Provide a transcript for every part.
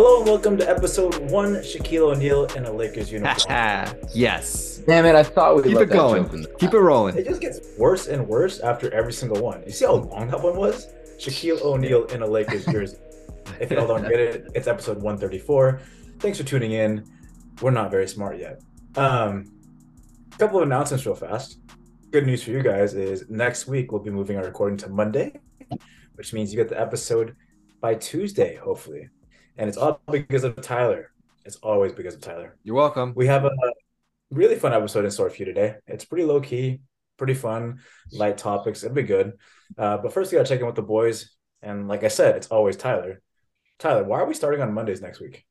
Hello and welcome to episode one. Shaquille O'Neal in a Lakers uniform. yes. Damn it! I thought we Keep let it that going. joke Keep it rolling. it just gets worse and worse after every single one. You see how long that one was? Shaquille O'Neal in a Lakers jersey. if y'all don't get it, it's episode 134. Thanks for tuning in. We're not very smart yet. Um, a couple of announcements real fast. Good news for you guys is next week we'll be moving our recording to Monday, which means you get the episode by Tuesday, hopefully. And it's all because of Tyler. It's always because of Tyler. You're welcome. We have a really fun episode in store for you today. It's pretty low key, pretty fun, light topics. It'll be good. Uh, but first, we got to check in with the boys. And like I said, it's always Tyler. Tyler, why are we starting on Mondays next week?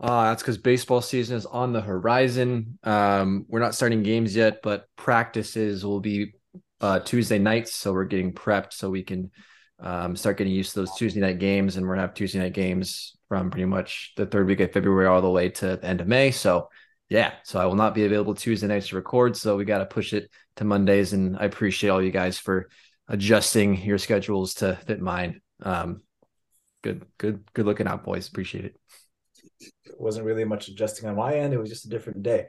Uh, that's because baseball season is on the horizon. Um, we're not starting games yet, but practices will be uh, Tuesday nights. So we're getting prepped so we can um, start getting used to those Tuesday night games. And we're going to have Tuesday night games from pretty much the third week of February all the way to the end of May. So, yeah, so I will not be available Tuesday nights to record. So we got to push it to Mondays. And I appreciate all you guys for adjusting your schedules to fit mine. Um, good, good, good looking out, boys. Appreciate it. It wasn't really much adjusting on my end. It was just a different day.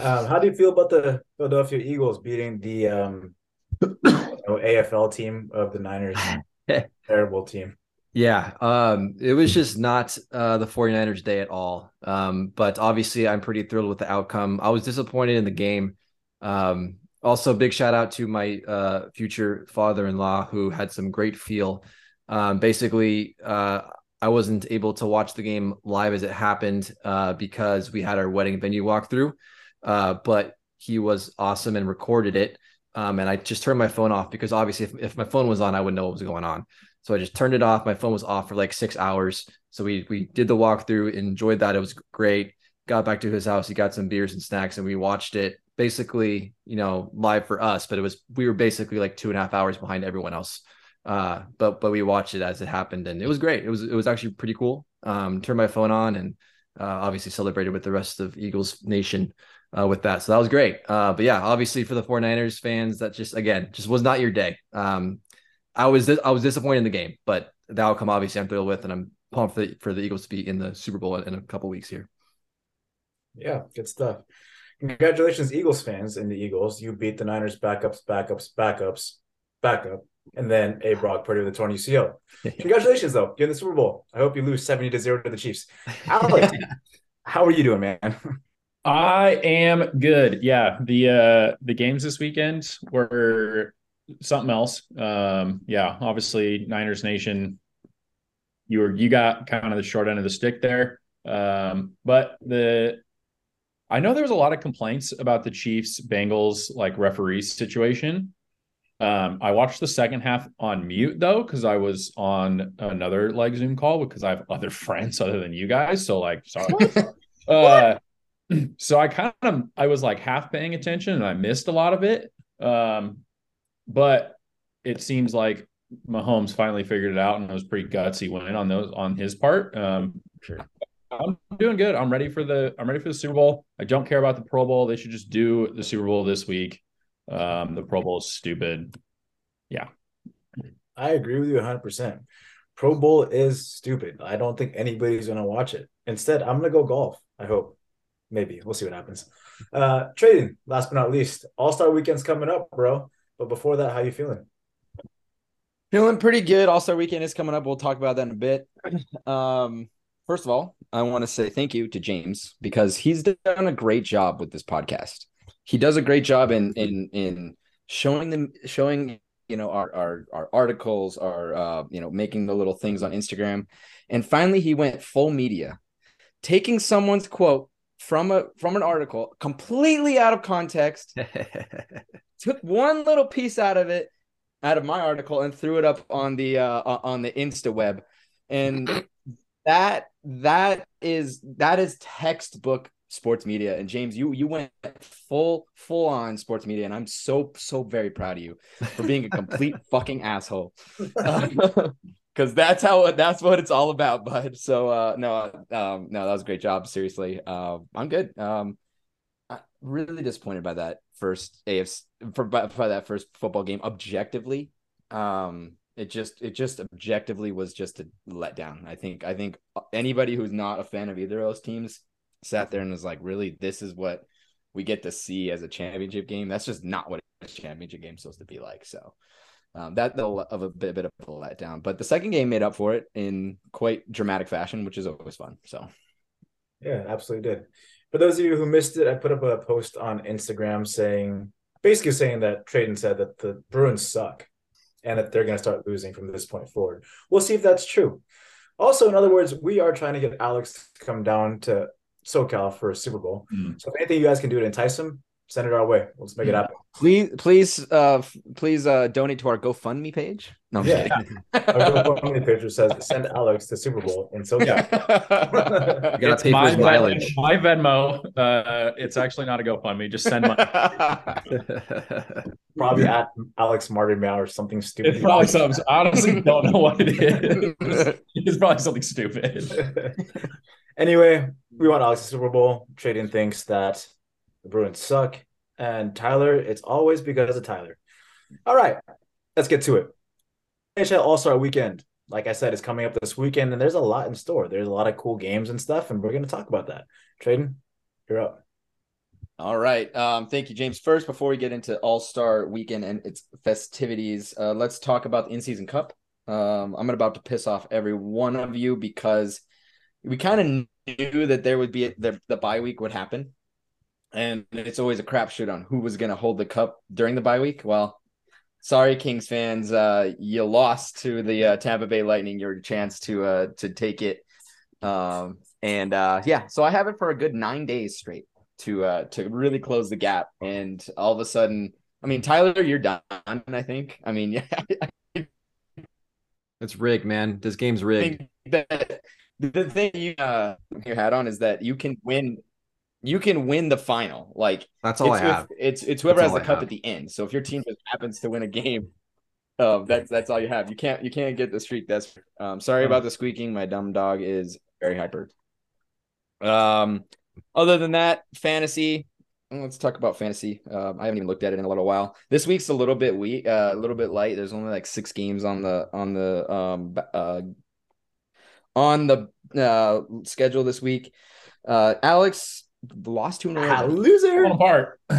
Um, how do you feel about the Philadelphia Eagles beating the um, you know, AFL team of the Niners? Terrible team. Yeah, um, it was just not uh, the 49ers day at all. Um, but obviously, I'm pretty thrilled with the outcome. I was disappointed in the game. Um, also, big shout out to my uh, future father in law who had some great feel. Um, basically, uh, I wasn't able to watch the game live as it happened uh, because we had our wedding venue walkthrough, uh, but he was awesome and recorded it. Um, and I just turned my phone off because obviously, if, if my phone was on, I would know what was going on. So I just turned it off. My phone was off for like six hours. So we we did the walkthrough, enjoyed that. It was great. Got back to his house. He got some beers and snacks, and we watched it basically, you know, live for us. But it was we were basically like two and a half hours behind everyone else. Uh, but but we watched it as it happened, and it was great. It was it was actually pretty cool. Um, turned my phone on and uh, obviously celebrated with the rest of Eagles Nation uh, with that. So that was great. Uh, but yeah, obviously for the 49ers fans, that just again just was not your day. Um, I was I was disappointed in the game, but the outcome obviously I'm thrilled with, and I'm pumped for the, for the Eagles to be in the Super Bowl in a couple weeks here. Yeah, good stuff. Congratulations, Eagles fans and the Eagles. You beat the Niners backups, backups, backups, backup, and then a Brock Purdy with a torn UCL. Congratulations, though. You're in the Super Bowl. I hope you lose 70 to 0 to the Chiefs. Alex, how are you doing, man? I am good. Yeah, the uh the games this weekend were something else. Um yeah, obviously Niners Nation you were you got kind of the short end of the stick there. Um but the I know there was a lot of complaints about the Chiefs Bengals like referee situation. Um I watched the second half on mute though cuz I was on another like Zoom call because I have other friends other than you guys, so like sorry. uh so I kind of I was like half paying attention and I missed a lot of it. Um, but it seems like Mahomes finally figured it out and it was pretty gutsy win on those on his part. Um, Sure. I'm doing good. I'm ready for the I'm ready for the Super Bowl. I don't care about the Pro Bowl. They should just do the Super Bowl this week. Um, the Pro Bowl is stupid. Yeah. I agree with you 100%. Pro Bowl is stupid. I don't think anybody's going to watch it. Instead, I'm going to go golf. I hope. Maybe. We'll see what happens. Uh, Tradon, last but not least. All Star weekend's coming up, bro. But before that, how are you feeling? Feeling pretty good. All Star Weekend is coming up. We'll talk about that in a bit. Um, first of all, I want to say thank you to James because he's done a great job with this podcast. He does a great job in in in showing them showing you know our our our articles, our uh you know making the little things on Instagram, and finally he went full media, taking someone's quote from a from an article completely out of context took one little piece out of it out of my article and threw it up on the uh on the insta web. And that that is that is textbook sports media. And james you you went full full on sports media and i'm so so very proud of you for being a complete fucking asshole. Because that's how that's what it's all about bud. So uh no um no that was a great job. Seriously uh, i'm good. Um really disappointed by that first AFC for by, by that first football game objectively. Um, it just it just objectively was just a letdown. I think I think anybody who's not a fan of either of those teams sat there and was like, really, this is what we get to see as a championship game. That's just not what a championship game is supposed to be like. So um, that of a bit, a bit of a letdown. But the second game made up for it in quite dramatic fashion, which is always fun. So yeah, absolutely did. For those of you who missed it, I put up a post on Instagram saying basically saying that Tradon said that the Bruins suck and that they're going to start losing from this point forward. We'll see if that's true. Also, in other words, we are trying to get Alex to come down to SoCal for a Super Bowl. Mm. So if anything you guys can do to entice him, send it our way. Let's make it happen. Please, please, uh, please uh, donate to our GoFundMe page. No, I'm yeah. our GoFundMe page says send Alex to Super Bowl in SoCal. Yeah. you gotta pay for his mileage. My Venmo. Uh, it's actually not a GoFundMe. Just send money. probably at Alex Martin Meow or something stupid. It's probably something. I honestly don't know what it is. it's probably something stupid. anyway, we want Alex to Super Bowl. Tradon thinks that the Bruins suck. And Tyler, it's always because of Tyler. All right, let's get to it. NHL All Star Weekend, like I said, is coming up this weekend, and there's a lot in store. There's a lot of cool games and stuff, and we're going to talk about that. Tradon, you're up. All right. Um, thank you, James. First, before we get into All Star Weekend and its festivities, uh, let's talk about the In Season Cup. Um, I'm about to piss off every one of you because we kind of knew that there would be a, the the bye week would happen and it's always a crapshoot on who was going to hold the cup during the bye week. Well, sorry, Kings fans, uh, you lost to the uh, Tampa Bay Lightning your chance to uh, to take it. Um, and uh, yeah, so I have it for a good nine days straight to uh, to really close the gap. And all of a sudden, I mean, Tyler, you're done. I think. I mean, yeah. It's rigged, man. This game's rigged. The thing you uh, you had on is that you can win you can win the final. Like that's all I have. it's it's whoever that's has the cup at the end. So if your team just happens to win a game, um, that's that's all you have. You can't you can't get the streak. That's um, sorry about the squeaking. My dumb dog is very hyper. Um, other than that, fantasy. Let's talk about fantasy. Um, I haven't even looked at it in a little while. This week's a little bit weak, uh, a little bit light. There's only like six games on the on the um uh on the uh schedule this week. Uh, Alex, lost two in a row. Ah, loser. apart.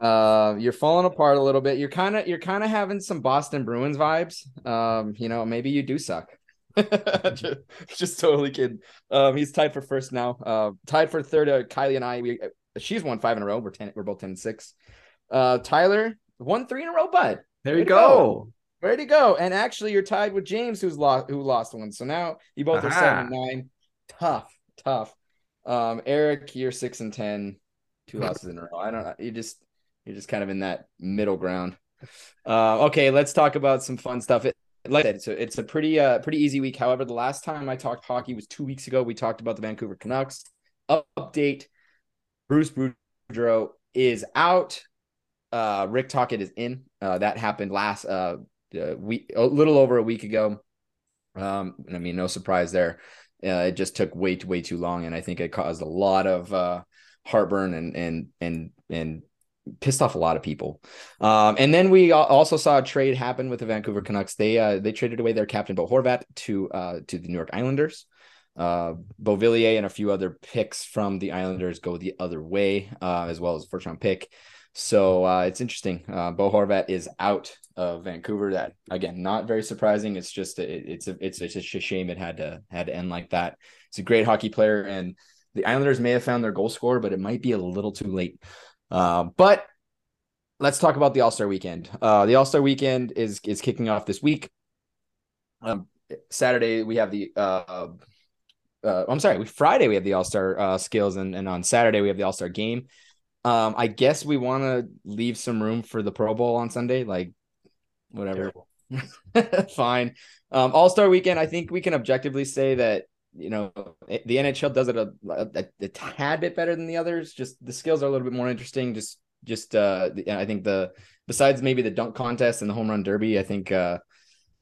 uh, you're falling apart a little bit. You're kind of you're kind of having some Boston Bruins vibes. Um, you know, maybe you do suck. just, just, totally kidding. Um, he's tied for first now. Uh, tied for third. Uh, Kylie and I. We uh, she's won five in a row. We're ten. We're both ten and six. Uh, Tyler won three in a row, bud. There you go. go. Ready to go. And actually, you're tied with James, who's lost who lost one. So now you both Aha. are seven and nine. Tough, tough. Um, Eric, you're six and ten, two losses in a row. I don't know. You just you're just kind of in that middle ground. Uh, okay, let's talk about some fun stuff. It, like I said, so it's a pretty uh pretty easy week. However, the last time I talked hockey was two weeks ago. We talked about the Vancouver Canucks. Update: Bruce Boudreau is out. Uh, Rick Tocchet is in. Uh, that happened last uh, uh week, a little over a week ago. Um, I mean, no surprise there. Uh, it just took way too way too long, and I think it caused a lot of uh, heartburn and and and and pissed off a lot of people. Um, and then we also saw a trade happen with the Vancouver Canucks. They uh, they traded away their captain Bo Horvat to uh, to the New York Islanders. Uh, Beauvillier and a few other picks from the Islanders go the other way, uh, as well as first round pick. So uh, it's interesting. Uh, Bo Horvat is out of Vancouver. That again, not very surprising. It's just it, it's a it's, it's a shame it had to had to end like that. He's a great hockey player, and the Islanders may have found their goal scorer, but it might be a little too late. Uh, but let's talk about the All Star Weekend. Uh, the All Star Weekend is is kicking off this week. Um, Saturday we have the uh, uh, I'm sorry, We, Friday we have the All Star uh, skills, and, and on Saturday we have the All Star game. Um, I guess we want to leave some room for the Pro Bowl on Sunday, like whatever. Fine. Um, All Star Weekend. I think we can objectively say that you know the NHL does it a, a, a, tad bit better than the others. Just the skills are a little bit more interesting. Just just uh, I think the besides maybe the dunk contest and the home run derby, I think uh,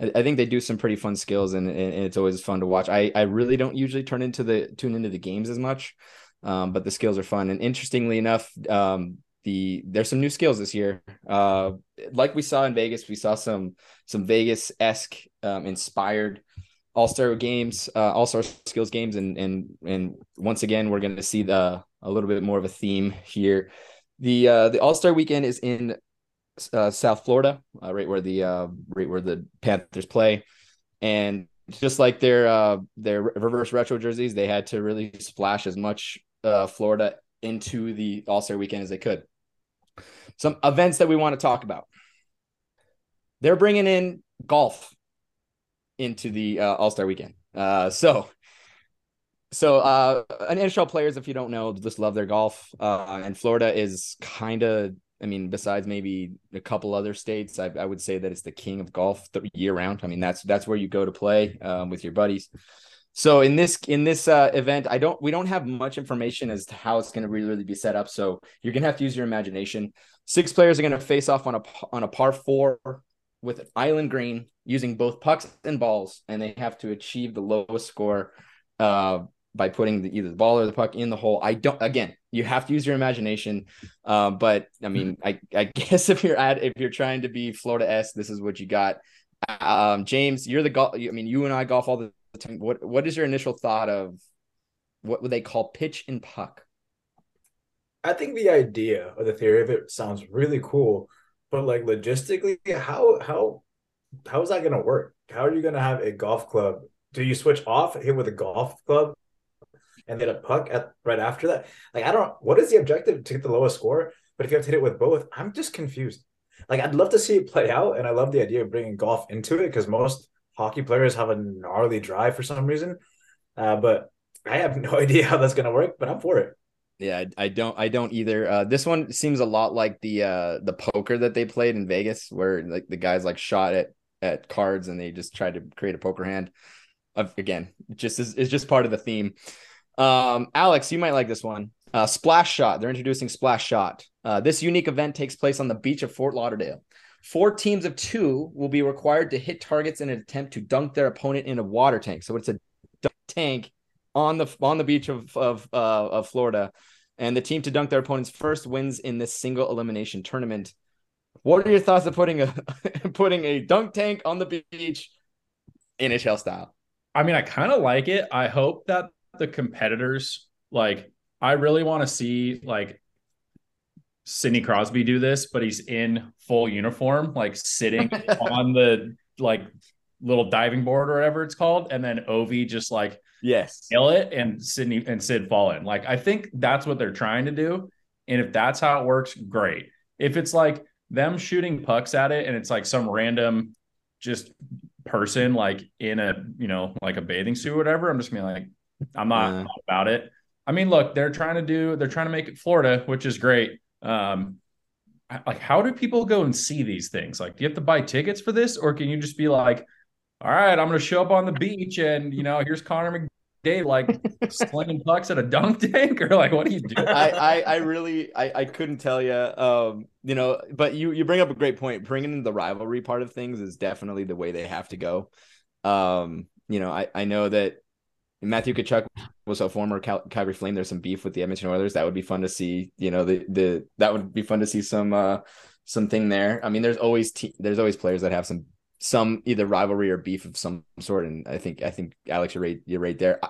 I, think they do some pretty fun skills and, and it's always fun to watch. I I really don't usually turn into the tune into the games as much. Um, but the skills are fun. And interestingly enough, um, the there's some new skills this year. Uh, like we saw in Vegas, we saw some some Vegas esque um, inspired all star games, uh, all star skills games, and and and once again we're going to see the a little bit more of a theme here. The uh, the all star weekend is in uh, South Florida, uh, right where the uh, right where the Panthers play, and just like their uh, their reverse retro jerseys, they had to really splash as much uh, Florida into the All Star weekend as they could. Some events that we want to talk about. They're bringing in golf into the uh, All Star weekend. Uh, so, so uh, an NHL players, if you don't know, just love their golf. Uh, and Florida is kind of, I mean, besides maybe a couple other states, I, I would say that it's the king of golf year round. I mean, that's that's where you go to play um, with your buddies. So in this in this uh, event, I don't we don't have much information as to how it's going to really, be set up. So you're going to have to use your imagination. Six players are going to face off on a on a par four with an island green using both pucks and balls, and they have to achieve the lowest score uh, by putting the, either the ball or the puck in the hole. I don't. Again, you have to use your imagination. Uh, but I mean, I, I guess if you're at if you're trying to be Florida s, this is what you got. Um, James, you're the golf. I mean, you and I golf all the What what is your initial thought of what would they call pitch and puck? I think the idea or the theory of it sounds really cool, but like logistically, how how how is that gonna work? How are you gonna have a golf club? Do you switch off hit with a golf club and then a puck at right after that? Like I don't what is the objective to get the lowest score? But if you have to hit it with both, I'm just confused. Like I'd love to see it play out, and I love the idea of bringing golf into it because most hockey players have a gnarly drive for some reason. Uh, but I have no idea how that's gonna work, but I'm for it. Yeah, I, I, don't I don't either. Uh, this one seems a lot like the uh the poker that they played in Vegas where like the guys like shot at at cards and they just tried to create a poker hand. Again, just is it's just part of the theme. Um Alex, you might like this one. Uh Splash Shot. They're introducing Splash Shot. Uh, this unique event takes place on the beach of Fort Lauderdale. Four teams of two will be required to hit targets in an attempt to dunk their opponent in a water tank. So it's a dunk tank on the on the beach of of uh, of Florida and the team to dunk their opponents first wins in this single elimination tournament. What are your thoughts of putting a putting a dunk tank on the beach NHL style? I mean, I kind of like it. I hope that the competitors like I really want to see like Sidney Crosby do this, but he's in full uniform, like sitting on the like little diving board or whatever it's called, and then Ovi just like Yes. Kill it and Sidney and Sid fall in. Like I think that's what they're trying to do. And if that's how it works, great. If it's like them shooting pucks at it and it's like some random just person like in a you know like a bathing suit or whatever, I'm just gonna like, I'm not uh, about it. I mean, look, they're trying to do they're trying to make it Florida, which is great. Um like how do people go and see these things? Like, do you have to buy tickets for this, or can you just be like, all right, I'm going to show up on the beach and, you know, here's Connor McDavid like slinging pucks at a dunk tank or like, what do you do? I, I, I really, I, I couldn't tell you, um, you know, but you, you bring up a great point. Bringing in the rivalry part of things is definitely the way they have to go. Um, you know, I, I know that Matthew Tkachuk was a former Cal- Calgary Flame. There's some beef with the Edmonton Oilers. That would be fun to see. You know, the the that would be fun to see some uh something there. I mean, there's always te- there's always players that have some some either rivalry or beef of some sort. And I think I think Alex, you're right. You're right there.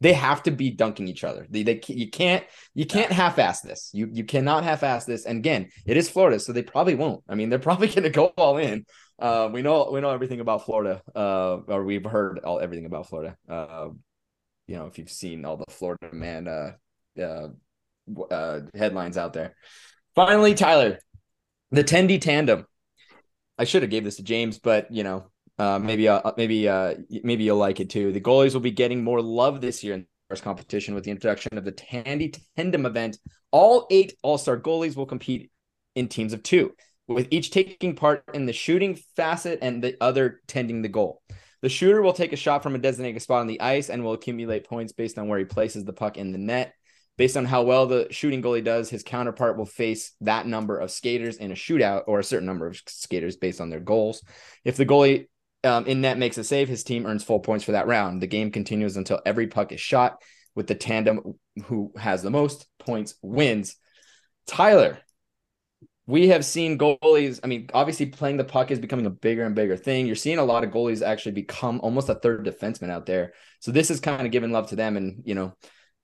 They have to be dunking each other. They, they you can't you can't half-ass this. You you cannot half-ass this. And again, it is Florida, so they probably won't. I mean, they're probably going to go all in. Uh, we know we know everything about Florida. Uh, or we've heard all everything about Florida. Uh, you know, if you've seen all the Florida man uh, uh, uh headlines out there. Finally, Tyler, the Tendy tandem. I should have gave this to James, but you know, uh, maybe uh, maybe uh, maybe you'll like it too. The goalies will be getting more love this year in the first competition with the introduction of the Tendy Tandem event. All eight All Star goalies will compete in teams of two, with each taking part in the shooting facet and the other tending the goal. The shooter will take a shot from a designated spot on the ice and will accumulate points based on where he places the puck in the net. Based on how well the shooting goalie does, his counterpart will face that number of skaters in a shootout or a certain number of skaters based on their goals. If the goalie um, in net makes a save, his team earns full points for that round. The game continues until every puck is shot, with the tandem who has the most points wins. Tyler, we have seen goalies. I mean, obviously, playing the puck is becoming a bigger and bigger thing. You're seeing a lot of goalies actually become almost a third defenseman out there. So this is kind of giving love to them. And you know,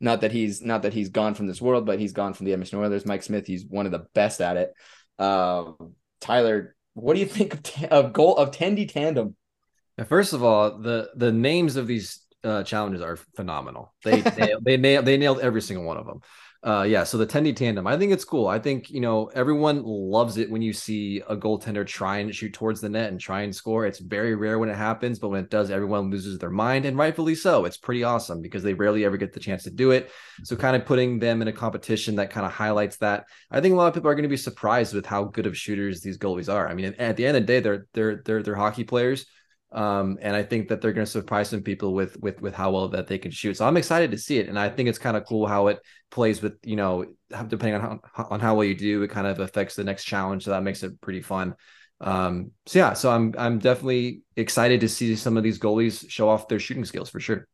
not that he's not that he's gone from this world, but he's gone from the Edmonton Oilers. Mike Smith, he's one of the best at it. Uh, Tyler, what do you think of, t- of goal of Tendy tandem? First of all, the the names of these uh, challenges are phenomenal. They they, they nailed they nailed every single one of them uh yeah so the tendy tandem i think it's cool. I think you know everyone loves it when you see a goaltender try and shoot towards the net and try and score. It's very rare when it happens but when it does everyone loses their mind and rightfully so. It's pretty awesome because they rarely ever get the chance to do it. So kind of putting them in a competition that kind of highlights that i think a lot of people are going to be surprised with how good of shooters these goalies are. I mean at the end of the day they're they're they're, they're hockey players um, and I think that they're going to surprise some people with with with how well that they can shoot. So I'm excited to see it, and I think it's kind of cool how it plays with you know depending on how on how well you do, it kind of affects the next challenge. So that makes it pretty fun. Um, so yeah, so I'm I'm definitely excited to see some of these goalies show off their shooting skills for sure.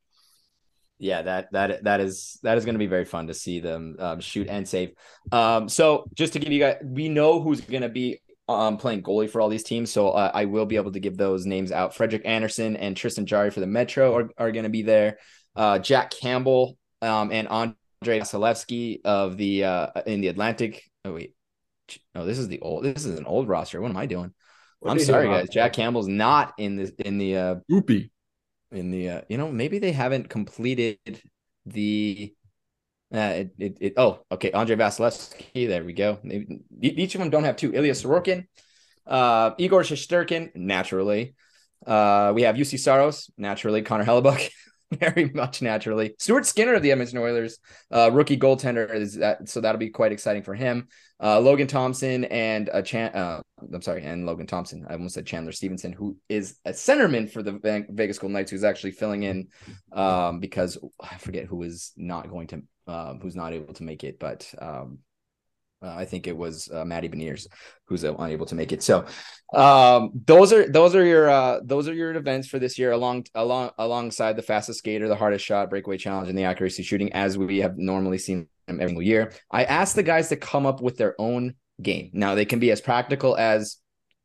Yeah, that that that is that is going to be very fun to see them um, shoot and save. Um, so just to give you guys, we know who's going to be um, playing goalie for all these teams, so uh, I will be able to give those names out. Frederik Andersen and Tristan Jarry for the Metro are, are going to be there. Uh, Jack Campbell um, and Andre Vasilevskiy of the uh, in the Atlantic. Oh wait, no, this is the old. This is an old roster. What am I doing? What I'm sorry, guys. Jack Campbell's not in the in the uh, Oopie. In the uh, you know maybe they haven't completed the uh, it, it, it, oh, okay. Andre Vasilevskiy. There we go. Each of them don't have two. Ilya Sorokin, uh, Igor Shesterkin, naturally. Uh, we have Juuse Saros, naturally. Connor Hellebuyck, very much naturally. Stuart Skinner of the Edmonton Oilers, uh, rookie goaltender. Is that so? That'll be quite exciting for him. Uh, Logan Thompson and a Chan. Uh, I'm sorry, and Logan Thompson. I almost said Chandler Stephenson, who is a centerman for the Vegas Golden Knights, who's actually filling in um, because I forget who is not going to um, who's not able to make it, but um, uh, I think it was uh, Matty Beniers who's unable to make it. So um, those are those are your uh, those are your events for this year, along along alongside the fastest skater, the hardest shot, breakaway challenge, and the accuracy shooting, as we have normally seen them every single year. I asked the guys to come up with their own game. Now they can be as practical as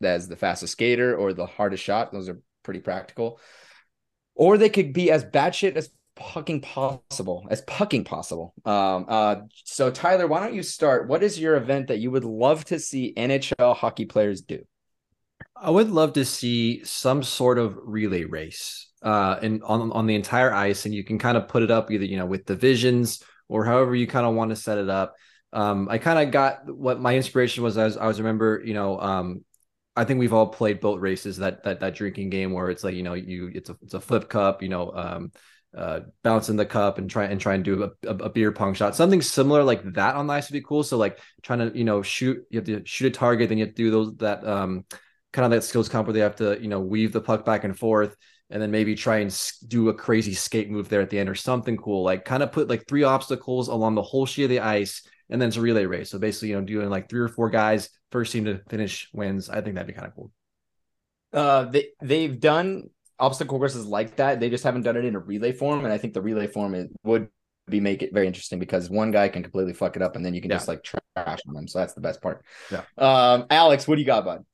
as the fastest skater or the hardest shot. Those are pretty practical. Or they could be as bad shit as pucking possible. As pucking possible. Um uh so tyler why don't you start? What is your event that you would love to see nhl hockey players do? I would love to see some sort of relay race uh and on on the entire ice and you can kind of put it up either you know with divisions or however you kind of want to set it up. Um i kind of got what my inspiration was as i was remember you know um I think we've all played boat races that that that drinking game where it's like you know you it's a it's a flip cup you know um uh, bounce in the cup and try and try and do a, a, a, beer pong shot. Something similar like that on the ice would be cool. So like trying to you know shoot, you have to shoot a target, then you have to do those that um kind of that skills comp where they have to you know weave the puck back and forth, and then maybe try and do a crazy skate move there at the end or something cool. Like kind of put like three obstacles along the whole sheet of the ice, and then it's a relay race. So basically, you know, doing like three or four guys, first team to finish wins. I think that'd be kind of cool. Uh, they they've done obstacle courses like that. They just haven't done it in a relay form, and I think the relay form is, would be make it very interesting because one guy can completely fuck it up, and then you can yeah. just like trash on them. So that's the best part. Yeah. Um, Alex, what do you got, bud?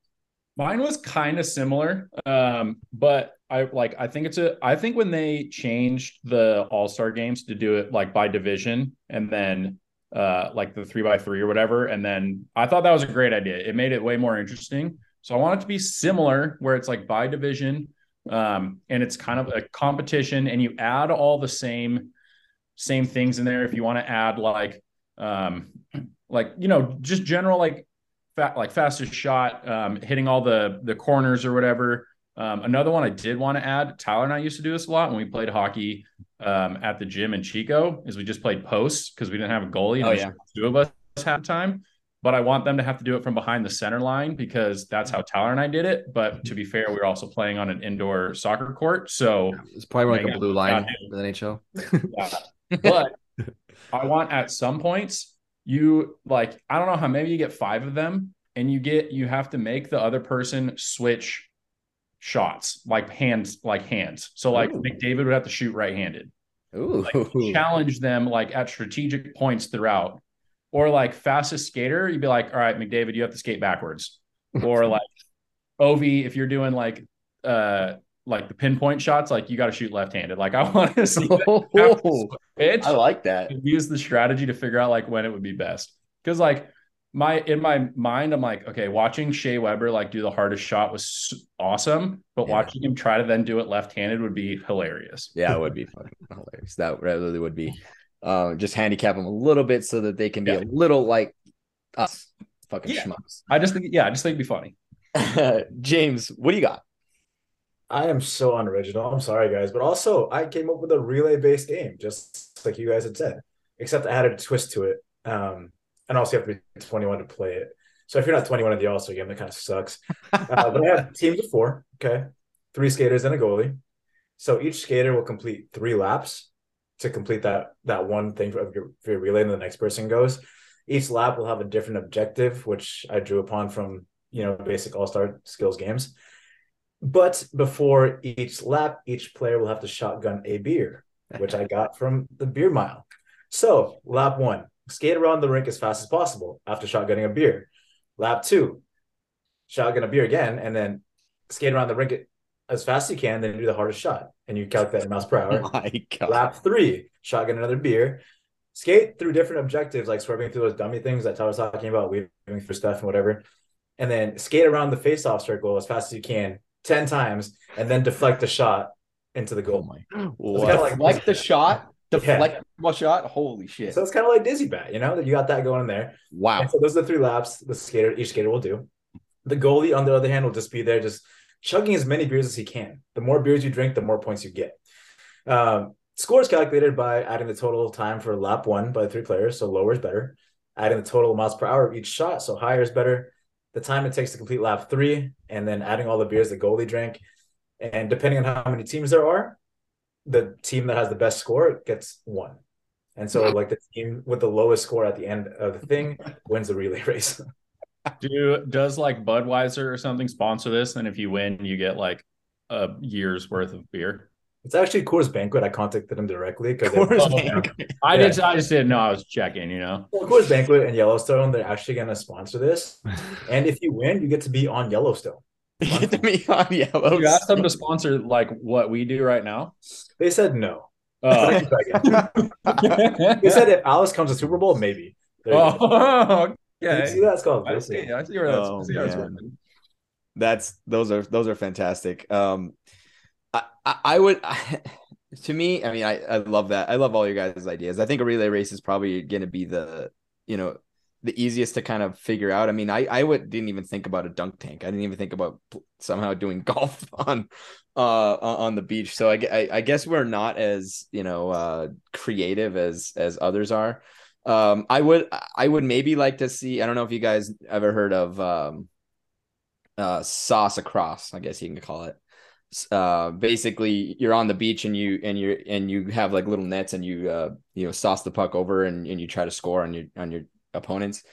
Mine was kind of similar, um, but I like. I think it's a. I think when they changed the All Star games to do it like by division, and then uh, like the three by three or whatever, and then I thought that was a great idea. It made it way more interesting. So I want it to be similar, where it's like by division, um, and it's kind of a competition and you add all the same same things in there if you want to add like um like you know just general like fat like fastest shot um hitting all the the corners or whatever um, another one I did want to add, Tyler and I used to do this a lot when we played hockey um, at the gym in Chico, is we just played posts because we didn't have a goalie and oh, yeah. two of us had time but I want them to have to do it from behind the center line because that's mm-hmm. how Tyler and I did it. But to be mm-hmm. fair, we were also playing on an indoor soccer court, so it's probably like a blue line for the NHL. yeah. But I want at some points you like I don't know how maybe you get five of them and you get you have to make the other person switch shots like hands like hands. So like Ooh. McDavid would have to shoot right handed. Ooh. Like, challenge them like at strategic points throughout or like fastest skater, you'd be like, all right, McDavid, you have to skate backwards. Or like Ovi, if you're doing like uh like the pinpoint shots, like you got to shoot left-handed. Like I want to see Oh, pitch I like that. use the strategy to figure out like when it would be best. Because like my in my mind, I'm like, okay, watching Shea Weber like do the hardest shot was awesome, but Yeah. watching him try to then do it left-handed would be hilarious. Yeah, it would be fucking hilarious. That really would be. Uh, just handicap them a little bit so that they can be Yeah. a little like us, fucking Yeah. schmucks. I just think, yeah, I just think it'd be funny. James, what do you got? I am so unoriginal. I'm sorry, guys, but also I came up with a relay-based game, just like you guys had said, except I added a twist to it. Um, and also you have to be 21 to play it. So if you're not 21 in the All-Star game, that kind of sucks. Uh, but I have teams of four. Okay, three skaters and a goalie. So each skater will complete three laps to complete that that one thing of your, your relay, and the next person goes. Each lap will have a different objective, which I drew upon from you know basic All Star skills games. But before each lap, each player will have to shotgun a beer, which I got from the beer mile. So lap one, skate around the rink as fast as possible after shotgunning a beer. Lap two, shotgun a beer again, and then skate around the rink as fast as you can, then do the hardest shot, and you calculate in miles per hour. Oh my god. Lap three, shotgun another beer. Skate through different objectives, like swerving through those dummy things that was talking about, weaving through stuff and whatever. And then skate around the face-off circle as fast as you can, 10 times, and then deflect the shot into the Oh goal. my. kinda What? like- Deflect the shot. Yeah. Deflect the shot. Holy shit! So it's kind of like Dizzy Bat, you know, that you got that going in there. Wow. And so those are the three laps the skater, each skater will do. The goalie, on the other hand, will just be there, just chugging as many beers as he can. The more beers you drink, the more points you get. Um, score is calculated by adding the total time for lap one by three players, so lower is better. Adding the total miles per hour of each shot, so higher is better. The time it takes to complete lap three, and then adding all the beers the goalie drank. And depending on how many teams there are, the team that has the best score gets one. And so, like the team with the lowest score at the end of the thing wins the relay race. Do does like Budweiser or something sponsor this? And if you win, you get like a year's worth of beer. It's actually Coors Banquet. I contacted them directly because Coors Oh, Banquet. I Yeah. did. I just didn't know. I was checking. You know. well, Coors Banquet and Yellowstone, they're actually going to sponsor this. And if you win, you get to be on Yellowstone. Get to me on yellow. You asked them to sponsor like what we do right now. They said no. Oh. They said if Alice comes to Super Bowl, maybe. There you oh, Did you see okay. that? It's called I see. I see where that's. Oh, see where that's man. working. That's those are those are fantastic. Um, I I, I would. to me, I mean, I I love that. I love all your guys' ideas. I think a relay race is probably going to be the you know the easiest to kind of figure out. I mean, I I would didn't even think about a dunk tank. I didn't even think about somehow doing golf on uh on the beach. So I, I I guess we're not as you know uh creative as as others are. Um, I would I would maybe like to see. I don't know if you guys ever heard of um uh sauce across. I guess you can call it. Uh, basically, you're on the beach and you and you and you have like little nets and you uh you know sauce the puck over and, and you try to score on your on your opponents.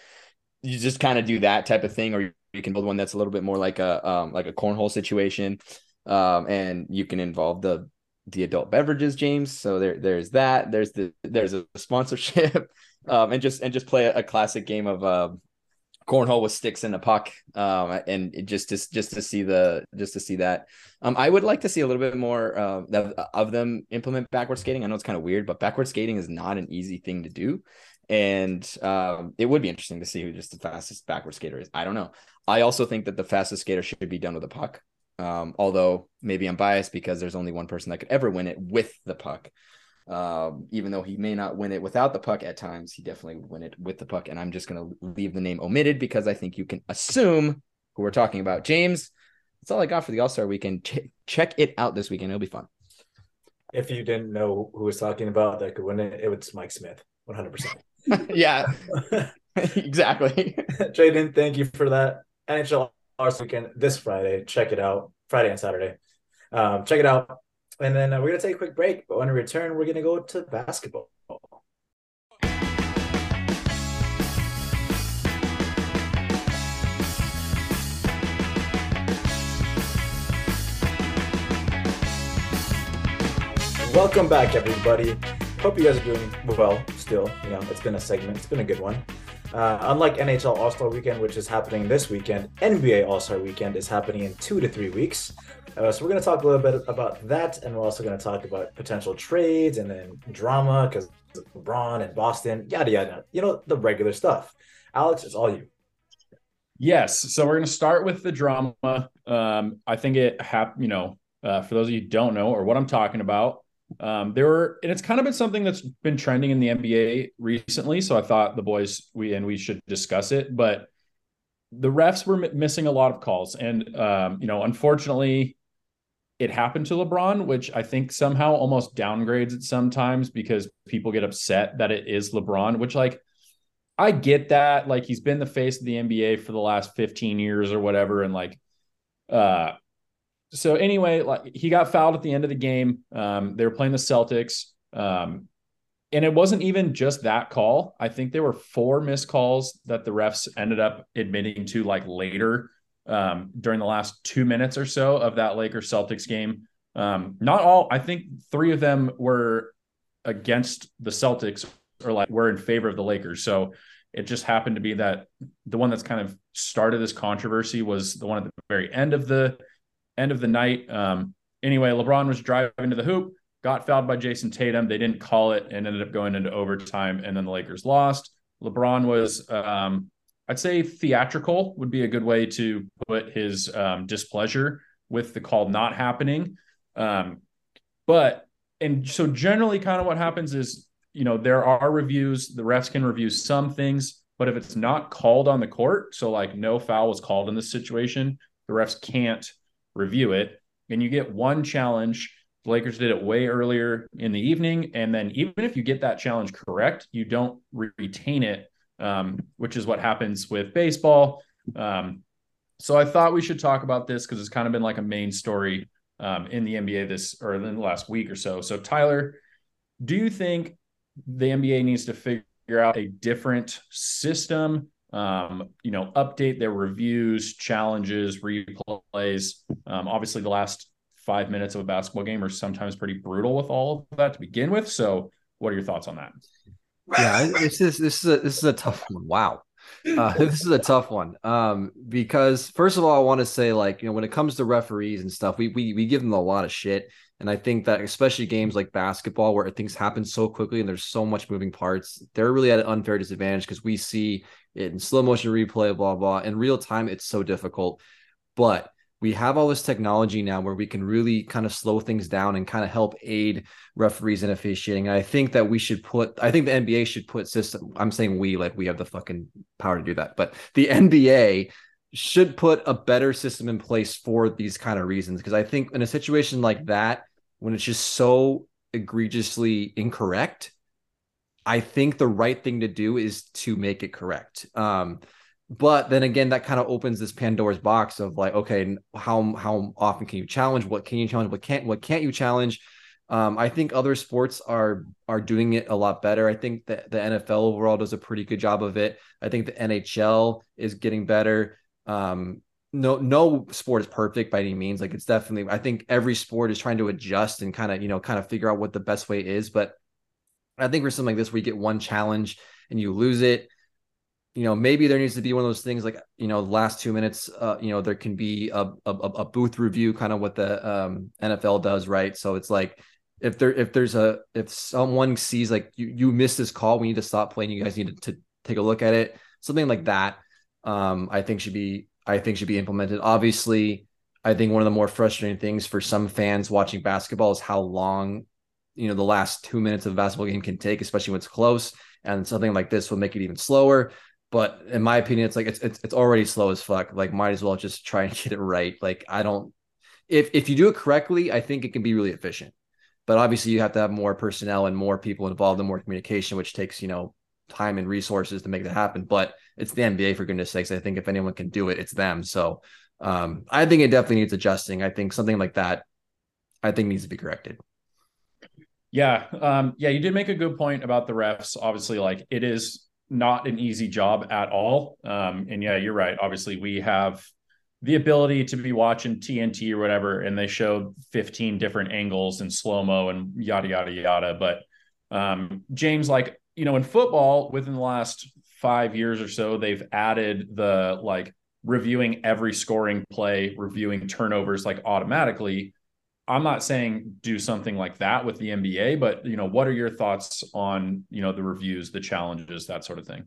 You just kind of do that type of thing, or you, can build one that's a little bit more like a um like a cornhole situation, um and you can involve the the adult beverages, James. So there there's that. There's the there's a sponsorship, um and just and just play a, classic game of uh cornhole with sticks and a puck um and just just just to see the just to see that. Um i would like to see a little bit more uh, of, of them implement backward skating. I know it's kind of weird but backward skating is not an easy thing to do. And um it would be interesting to see who just the fastest backward skater is. I don't know. I also think that the fastest skater should be done with a puck. Um although maybe i'm biased because there's only one person that could ever win it with the puck um, even though he may not win it without the puck at times, he definitely would win it with the puck. And I'm just going to leave the name omitted because I think you can assume who we're talking about. James, that's all I got for the All Star weekend. Ch- check it out this weekend. It'll be fun. If you didn't know who was talking about that could win it, it was Mike Smith, 100%. yeah, exactly. Jaden, thank you for that. NHL All-Star Weekend this Friday. Check it out. Friday and Saturday. Um, check it out. And then uh, we're going to take a quick break. But when we return, we're going to go to basketball. Welcome back, everybody. Hope you guys are doing well still. You know, it's been a segment, it's been a good one. Uh, unlike NHL All Star Weekend, which is happening this weekend, NBA All Star Weekend is happening in two to three weeks. Uh, so we're going to talk a little bit about that, and we're also going to talk about potential trades and then drama because LeBron and Boston, yada yada. You know the regular stuff. Alex, it's all you. Yes. So we're going to start with the drama. Um, I think it happened. You know, uh, for those of you don't know or what I'm talking about, um, there were, and it's kind of been something that's been trending in the NBA recently. So I thought the boys we and we should discuss it, but the refs were m- missing a lot of calls, and um, you know, unfortunately, it happened to LeBron, which I think somehow almost downgrades it sometimes because people get upset that it is LeBron, which like I get that. Like he's been the face of the NBA for the last 15 years or whatever. And like uh so anyway, like he got fouled at the end of the game. Um, they were playing the Celtics. Um, and it wasn't even just that call. I think there were four missed calls that the refs ended up admitting to like later um, during the last two minutes or so of that Lakers Celtics game. Um, not all, I think three of them were against the Celtics or like were in favor of the Lakers. So it just happened to be that the one that's kind of started this controversy was the one at the very end of the end of the night. Um, anyway, LeBron was driving to the hoop, got fouled by Jayson Tatum. They didn't call it and ended up going into overtime, and then the Lakers lost. LeBron was, um, I'd say, theatrical would be a good way to put his um, displeasure with the call not happening. Um, but and so generally, kind of what happens is, you know, there are reviews. The refs can review some things, but if it's not called on the court, so like no foul was called in this situation, the refs can't review it, and you get one challenge. The Lakers did it way earlier in the evening, and then even if you get that challenge correct, you don't retain it, um, which is what happens with baseball. Um, so I thought we should talk about this because it's kind of been like a main story um, in the NBA this or in the last week or so. So Tyler, do you think the NBA needs to figure out a different system um, you know, update their reviews, challenges, replays. Um, obviously, the last five minutes of a basketball game are sometimes pretty brutal with all of that to begin with. So, what are your thoughts on that? Yeah, this is this is a this is a tough one. Wow. Uh, this is a tough one um, because first of all, I want to say like you know when it comes to referees and stuff, we we we give them a lot of shit, and I think that especially games like basketball where things happen so quickly and there's so much moving parts, they're really at an unfair disadvantage because we see in slow motion replay, blah, blah. In real time, it's so difficult. But we have all this technology now where we can really kind of slow things down and kind of help aid referees in officiating. And I think that we should put, I think the NBA should put system. I'm saying we, like we have the fucking power to do that, but the NBA should put a better system in place for these kind of reasons. Because I think in a situation like that, when it's just so egregiously incorrect, I think the right thing to do is to make it correct. Um, but then again, that kind of opens this Pandora's box of like, okay, how how often can you challenge? What can you challenge? What can't what can't you challenge? Um, I think other sports are are doing it a lot better. I think that the NFL overall does a pretty good job of it. I think the NHL is getting better. Um, no no sport is perfect by any means. Like it's definitely I think every sport is trying to adjust and kind of you know kind of figure out what the best way is. But I think for something like this, where you get one challenge and you lose it, you know, maybe there needs to be one of those things like, you know, last two minutes, uh, you know, there can be a, a, a booth review, kind of what the um, NFL does, right? So it's like, if there, if there's a, if someone sees like you, you missed this call, we need to stop playing. You guys need to, to take a look at it. Something like that, um, I think should be, I think should be implemented. Obviously, I think one of the more frustrating things for some fans watching basketball is how long you know the last two minutes of a basketball game can take, especially when it's close. And something like this will make it even slower. But in my opinion, it's like it's it's, it's already slow as fuck. Like might as well just try and get it right. Like I don't if if you do it correctly, I think it can be really efficient. But obviously you have to have more personnel and more people involved and more communication, which takes, you know, time and resources to make that happen. But it's the NBA for goodness sakes. I think if anyone can do it, it's them. So um, I think it definitely needs adjusting. I think something like that, I think needs to be corrected. Yeah. Um, yeah, you did make a good point about the refs. Obviously, like it is not an easy job at all. Um, and yeah, you're right. Obviously, we have the ability to be watching TNT or whatever, and they showed 15 different angles and slow mo and yada, yada, yada. But um, James, like, you know, in football within the last five years or so, they've added the like reviewing every scoring play, reviewing turnovers like automatically. I'm not saying do something like that with the NBA, but you know, what are your thoughts on you know the reviews, the challenges, that sort of thing?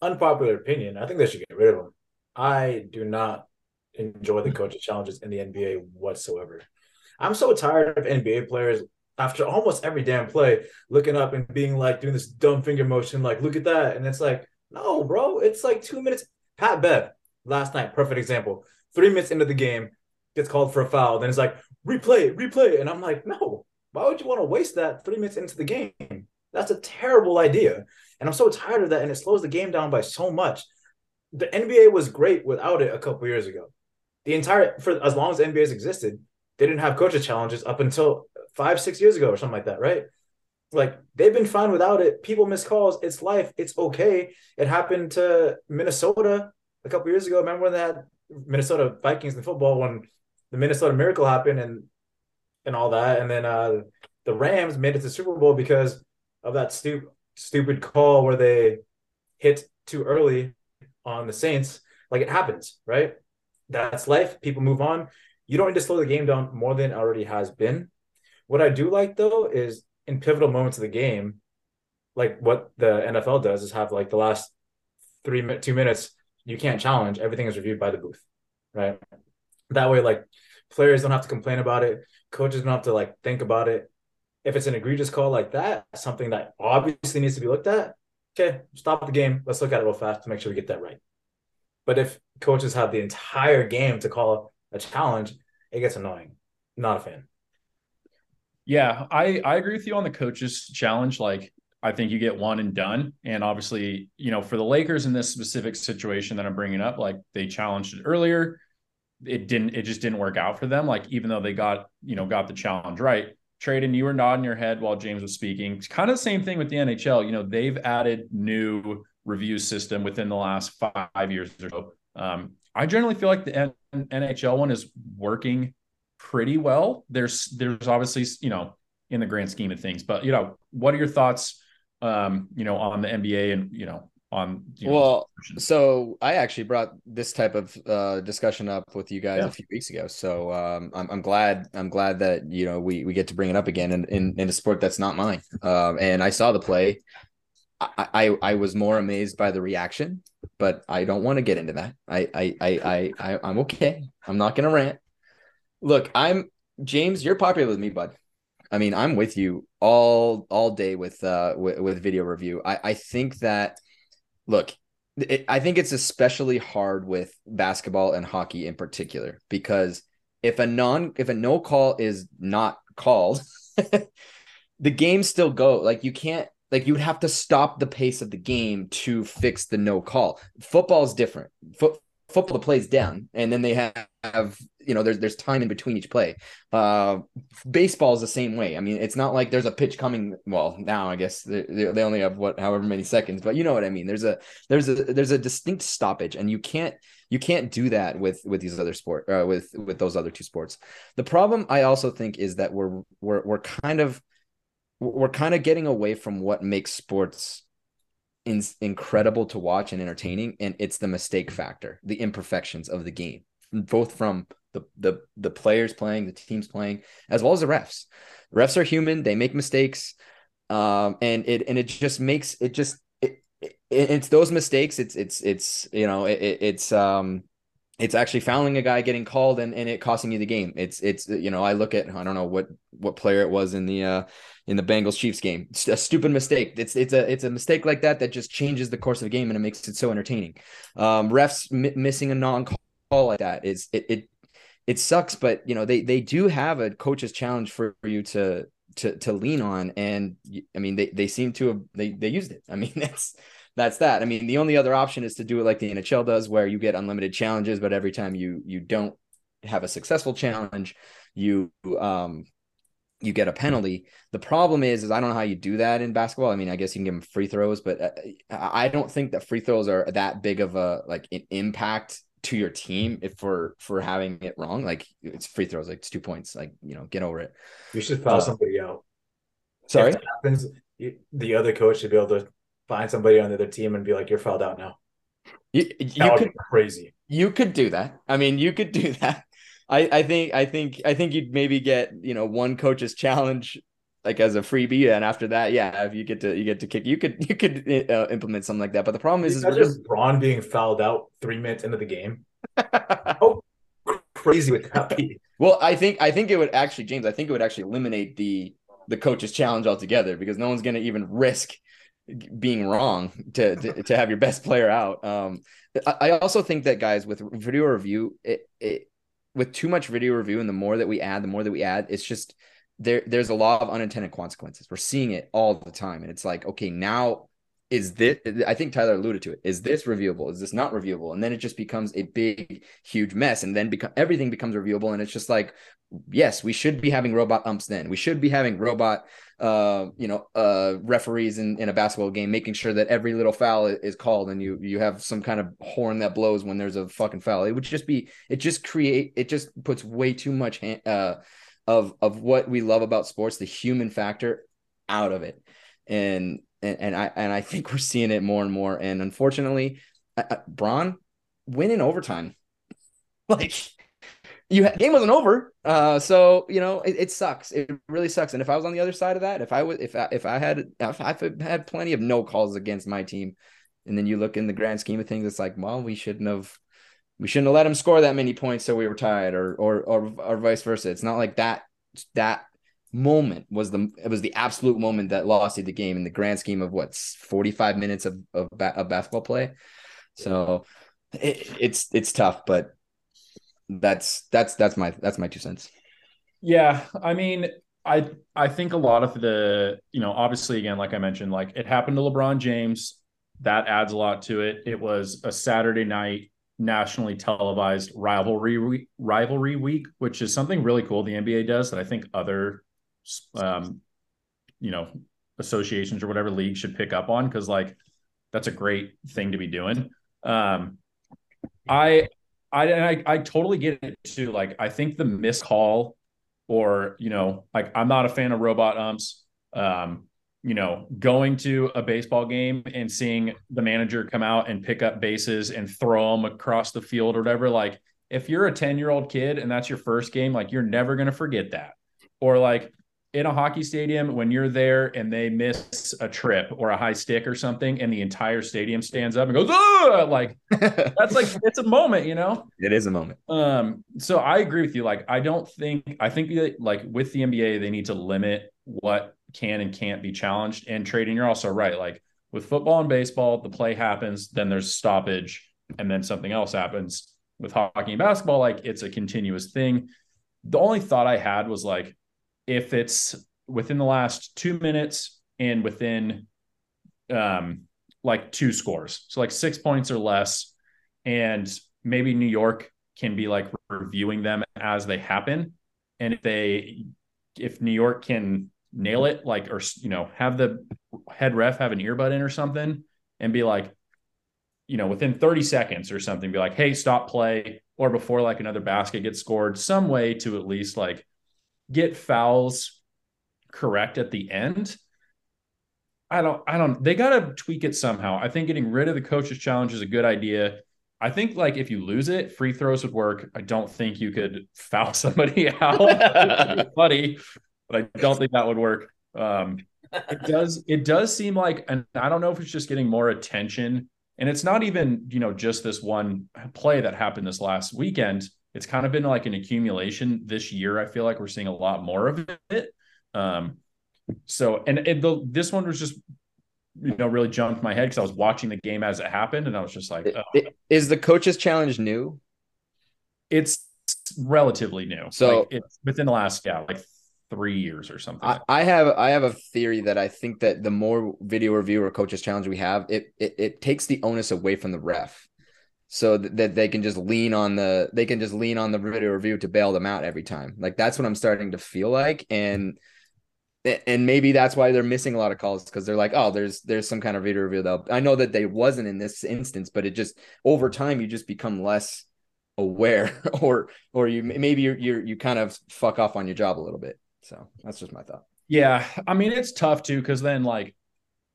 Unpopular opinion. I think they should get rid of them. I do not enjoy the mm-hmm. coaching challenges in the NBA whatsoever. I'm so tired of NBA players after almost every damn play looking up and being like doing this dumb finger motion, like, look at that. And it's like, no, bro, it's like two minutes. Pat Bev last night, perfect example. Three minutes into the game, gets called for a foul. Then it's like, replay, replay. And I'm like, no, why would you want to waste that three minutes into the game? That's a terrible idea. And I'm so tired of that. And it slows the game down by so much. The NBA was great without it a couple years ago. The entire, for as long as the NBA has existed, they didn't have coaches challenges up until five, six years ago or something like that, right? Like they've been fine without it. People miss calls. It's life. It's okay. It happened to Minnesota a couple years ago. Remember when they had Minnesota Vikings in football when the Minnesota Miracle happened and and all that, and then uh, the Rams made it to Super Bowl because of that stupid stupid call where they hit too early on the Saints. Like it happens, right? That's life. People move on. You don't need to slow the game down more than it already has been. What I do like though is in pivotal moments of the game, like what the NFL does is have like the last three two minutes you can't challenge. Everything is reviewed by the booth, right? That way, like players don't have to complain about it. Coaches don't have to like think about it. If it's an egregious call like that, something that obviously needs to be looked at, okay, stop the game. Let's look at it real fast to make sure we get that right. But if coaches have the entire game to call a challenge, it gets annoying. Not a fan. Yeah, I I agree with you on the coaches challenge. Like I think you get one and done. And obviously, you know, for the Lakers in this specific situation that I'm bringing up, like they challenged it earlier, it didn't. It just didn't work out for them. Like even though they got you know got the challenge right. Tradon, you were nodding your head while James was speaking. It's kind of the same thing with the NHL. You know, they've added new review system within the last five years or so. Um, I generally feel like the NHL one is working pretty well. There's there's obviously you know in the grand scheme of things, but you know what are your thoughts? Um, you know on the NBA and you know on you know, well so i actually brought this type of uh, discussion up with you guys yeah. a few weeks ago. So um, I'm, I'm glad i'm glad that you know we we get to bring it up again in in, in a sport that's not mine. Um, and i saw the play. I, I i was more amazed by the reaction but i don't want to get into that. I i i i, I i'm okay. I'm not gonna rant. Look i'm james you're popular with me bud. I mean i'm with you all all day with uh with, with video review. I i think that look, it, I think it's especially hard with basketball and hockey in particular because if a non if a no call is not called, the game still go. Like you can't like you would have to stop the pace of the game to fix the no call. Football is different. Foot, football plays down and then they have, have you know there's there's time in between each play. Uh baseball is the same way. I mean it's not like there's a pitch coming well now i guess they, they only have what however many seconds but you know what i mean. There's a there's a there's a distinct stoppage and you can't you can't do that with with these other sport uh, with with those other two sports. The problem i also think is that we're we're we're kind of we're kind of getting away from what makes sports in, incredible to watch and entertaining and it's the mistake factor the imperfections of the game both from the the the players playing, the teams playing, as well as the refs. refs are human; they make mistakes, um, and it and it just makes it just it, it, it's those mistakes. It's it's it's you know it, it's um it's actually fouling a guy getting called and, and it costing you the game. It's it's you know I look at I don't know what what player it was in the uh in the Bengals Chiefs game. It's a stupid mistake. It's it's a it's a mistake like that that just changes the course of the game and it makes it so entertaining. Um, refs m- missing a non call like that is it it it sucks, but you know they they do have a coach's challenge for you to to to lean on, and I mean they they seem to have they they used it. I mean that's that's that. I mean the only other option is to do it like the NHL does, where you get unlimited challenges, but every time you you don't have a successful challenge, you um you get a penalty. The problem is, is I don't know how you do that in basketball. I mean, I guess you can give them free throws, but uh, I don't think that free throws are that big of a like an impact to your team if for for having it wrong. Like it's free throws, like it's two points. Like you know, get over it. You should foul uh, somebody out. Sorry, happens, the other coach should be able to find somebody on the other team and be like, "You're fouled out now." You, That you could be crazy. you could do that. I mean, you could do that. I, I think I think I think you'd maybe get you know one coach's challenge like as a freebie, and after that, yeah, if you get to you get to kick, you could you could uh, implement something like that. But the problem is, is we're just Bron being fouled out three minutes into the game. How crazy would that be? well, I think I think it would actually, James. I think it would actually eliminate the the coach's challenge altogether because no one's going to even risk being wrong to, to to have your best player out. Um, I, I also think that guys with video review, it, it with too much video review, and the more that we add, the more that we add, it's just there. There's a lot of unintended consequences. We're seeing it all the time, and it's like, okay, now is this i think tyler alluded to it. Is this reviewable? Is this not reviewable? And then it just becomes a big huge mess. And then become everything becomes reviewable. And it's just like yes we should be having robot umps then. We should be having robot uh you know uh referees in, in a basketball game making sure that every little foul is called and you you have some kind of horn that blows when there's a fucking foul. It would just be it just create it just puts way too much uh of of what we love about sports the human factor out of it and and, and I and I think we're seeing it more and more. And unfortunately, uh, uh Bron win in overtime. like you had, game wasn't over, uh, so you know it, it, sucks. It really sucks. And if I was on the other side of that, if I was if I if I had if I had plenty of no calls against my team, and then you look in the grand scheme of things, it's like, well, we shouldn't have. We shouldn't have let him score that many points, so we were tied, or or or, or vice versa. It's not like that. That moment was the it was the absolute moment that lost the game in the grand scheme of what's 45 minutes of of, of basketball play so it, it's it's tough but that's that's that's my that's my two cents yeah i mean i i think a lot of the you know obviously again like i mentioned like it happened to lebron james that adds a lot to it it was a saturday night nationally televised rivalry rivalry week which is something really cool the nba does that i think other um, you know, associations or whatever league should pick up on because like that's a great thing to be doing. Um, I, I, I, I totally get it too. Like, I think the missed call or, you know, like I'm not a fan of robot umps. Um, you know, going to a baseball game and seeing the manager come out and pick up bases and throw them across the field or whatever. Like, if you're a 10 year old kid and that's your first game, like, you're never going to forget that. Or like, in a hockey stadium when you're there and they miss a trip or a high stick or something and the entire stadium stands up and goes oh like that's like it's a moment you know it is a moment um so i agree with you like i don't think i think that like with the nba they need to limit what can and can't be challenged and Tradon. You're also right. Like with football and baseball the play happens then there's stoppage and then something else happens. With hockey and basketball like it's a continuous thing. The only thought i had was like if it's within the last two minutes and within um like two scores so like six points or less and maybe new york can be like reviewing them as they happen and if they if new york can nail it like or you know have the head ref have an earbud in or something and be like you know within 30 seconds or something be like hey stop play or before like another basket gets scored some way to at least like get fouls correct at the end. I don't, I don't, they got to tweak it somehow. I think getting rid of the coach's challenge is a good idea. I think like if you lose it, free throws would work. I don't think you could foul somebody out. funny, but I don't think that would work. Um, it does, it does seem like, and I don't know if it's just getting more attention and it's not even, you know, just this one play that happened this last weekend it's kind of been like an accumulation this year. I feel like we're seeing a lot more of it. Um, so, and it, the, this one was just, you know, really jumped my head because I was watching the game as it happened, and I was just like, oh. "Is the coaches challenge new?" It's relatively new. So like it's within the last yeah, like three years or something. I, I, have I have a theory that I think that the more video review or coaches challenge we have, it, it it takes the onus away from the ref so that they can just lean on the they can just lean on the video review to bail them out every time. Like that's what I'm starting to feel like, and and maybe that's why they're missing a lot of calls because they're like, oh, there's there's some kind of video review. Though I know that they wasn't in this instance, but it just over time you just become less aware, or or you maybe you you you kind of fuck off on your job a little bit. So that's just my thought. Yeah, I mean it's tough too because then like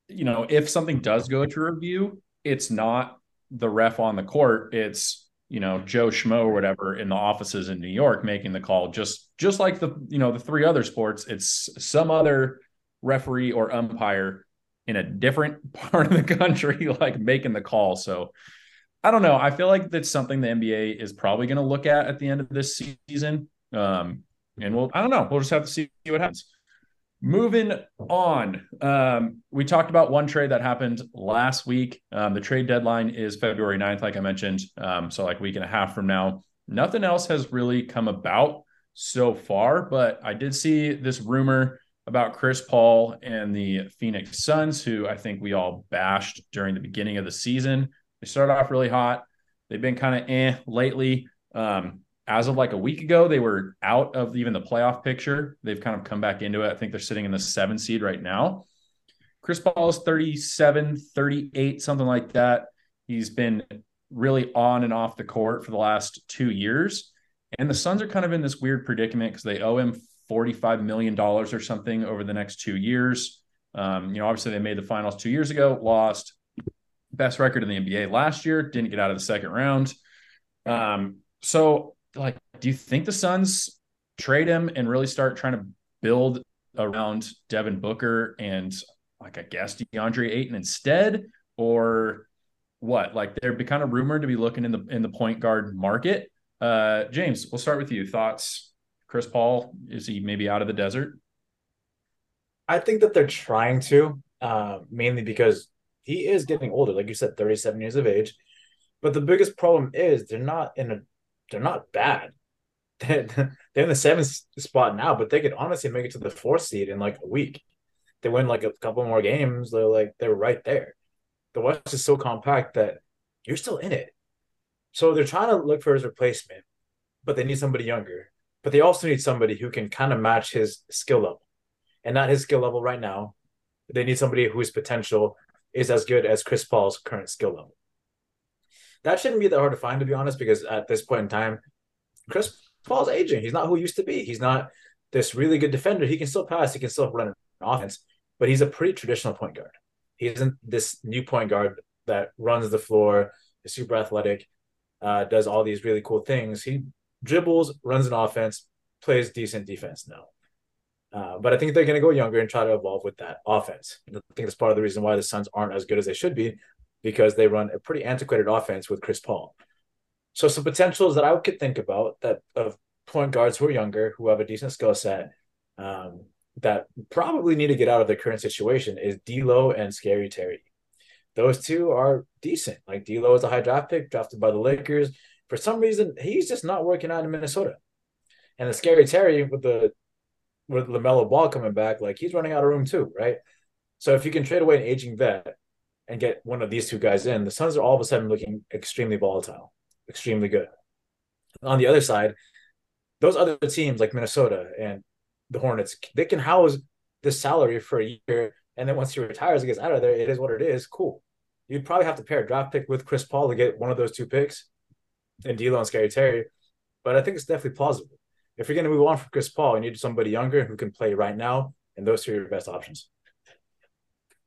you know, if something does go to review, it's not the ref on the court. It's you know Joe Schmo or whatever in the offices in New York making the call. Just just like the you know the three other sports, it's some other referee or umpire in a different part of the country like making the call. So I don't know. I feel like that's something the NBA is probably going to look at at the end of this season. Um, and we'll I don't know. We'll just have to see what happens. Moving on, um, we talked about one trade that happened last week. Um, the trade deadline is February 9th, like I mentioned. Um, so, like a week and a half from now. Nothing else has really come about so far, but I did see this rumor about Chris Paul and the Phoenix Suns, who I think we all bashed during the beginning of the season. They started off really hot. They've been kind of eh lately. Um, as of like a week ago, they were out of even the playoff picture. They've kind of come back into it. I think they're sitting in the seven seed right now. Chris Paul is 37, 38, something like that. He's been really on and off the court for the last two years. And the Suns are kind of in this weird predicament because they owe him $45 million or something over the next two years. Um, you know, obviously they made the finals two years ago, lost best record in the NBA last year, didn't get out of the second round. Um, so like, do you think the Suns trade him and really start trying to build around Devin Booker and like I guess DeAndre Ayton instead, or what? Like they're be kind of rumored to be looking in the in the point guard market. Uh, James, we'll start with you. Thoughts? Chris Paul is he maybe out of the desert? I think that they're trying to, uh, mainly because he is getting older, like you said, 37 years of age. But the biggest problem is they're not in a they're not bad. They're, they're in the seventh spot now, but they could honestly make it to the fourth seed in like a week. They win like a couple more games, they're like they're right there. The West is so compact that you're still in it. So they're trying to look for his replacement, but they need somebody younger. But they also need somebody who can kind of match his skill level. And not his skill level right now. They need somebody whose potential is as good as Chris Paul's current skill level that shouldn't be that hard to find, to be honest, because at this point in time, Chris Paul's aging. He's not who he used to be. He's not this really good defender. He can still pass, he can still run an offense, but he's a pretty traditional point guard. He isn't this new point guard that runs the floor, is super athletic, uh, does all these really cool things. He dribbles, runs an offense, plays decent defense now. Uh, but I think they're going to go younger and try to evolve with that offense. I think that's part of the reason why the Suns aren't as good as they should be because they run a pretty antiquated offense with Chris Paul. So some potentials that I could think about that of point guards who are younger, who have a decent skill set, um, that probably need to get out of their current situation is D'Lo and Scary Terry. Those two are decent. Like D'Lo is a high draft pick drafted by the Lakers. For some reason, he's just not working out in Minnesota. And the Scary Terry with the with LaMelo Ball coming back, like he's running out of room too, right? So if you can trade away an aging vet and get one of these two guys in, the Suns are all of a sudden looking extremely volatile, extremely good. On the other side, those other teams like Minnesota and the Hornets, they can house this salary for a year, and then once he retires, he gets out of there. It is what it is. Cool. You'd probably have to pair a draft pick with Chris Paul to get one of those two picks, and D'Lo and Scary Terry. But I think it's definitely plausible. If you're going to move on from Chris Paul, you need somebody younger who can play right now, and those are your best options.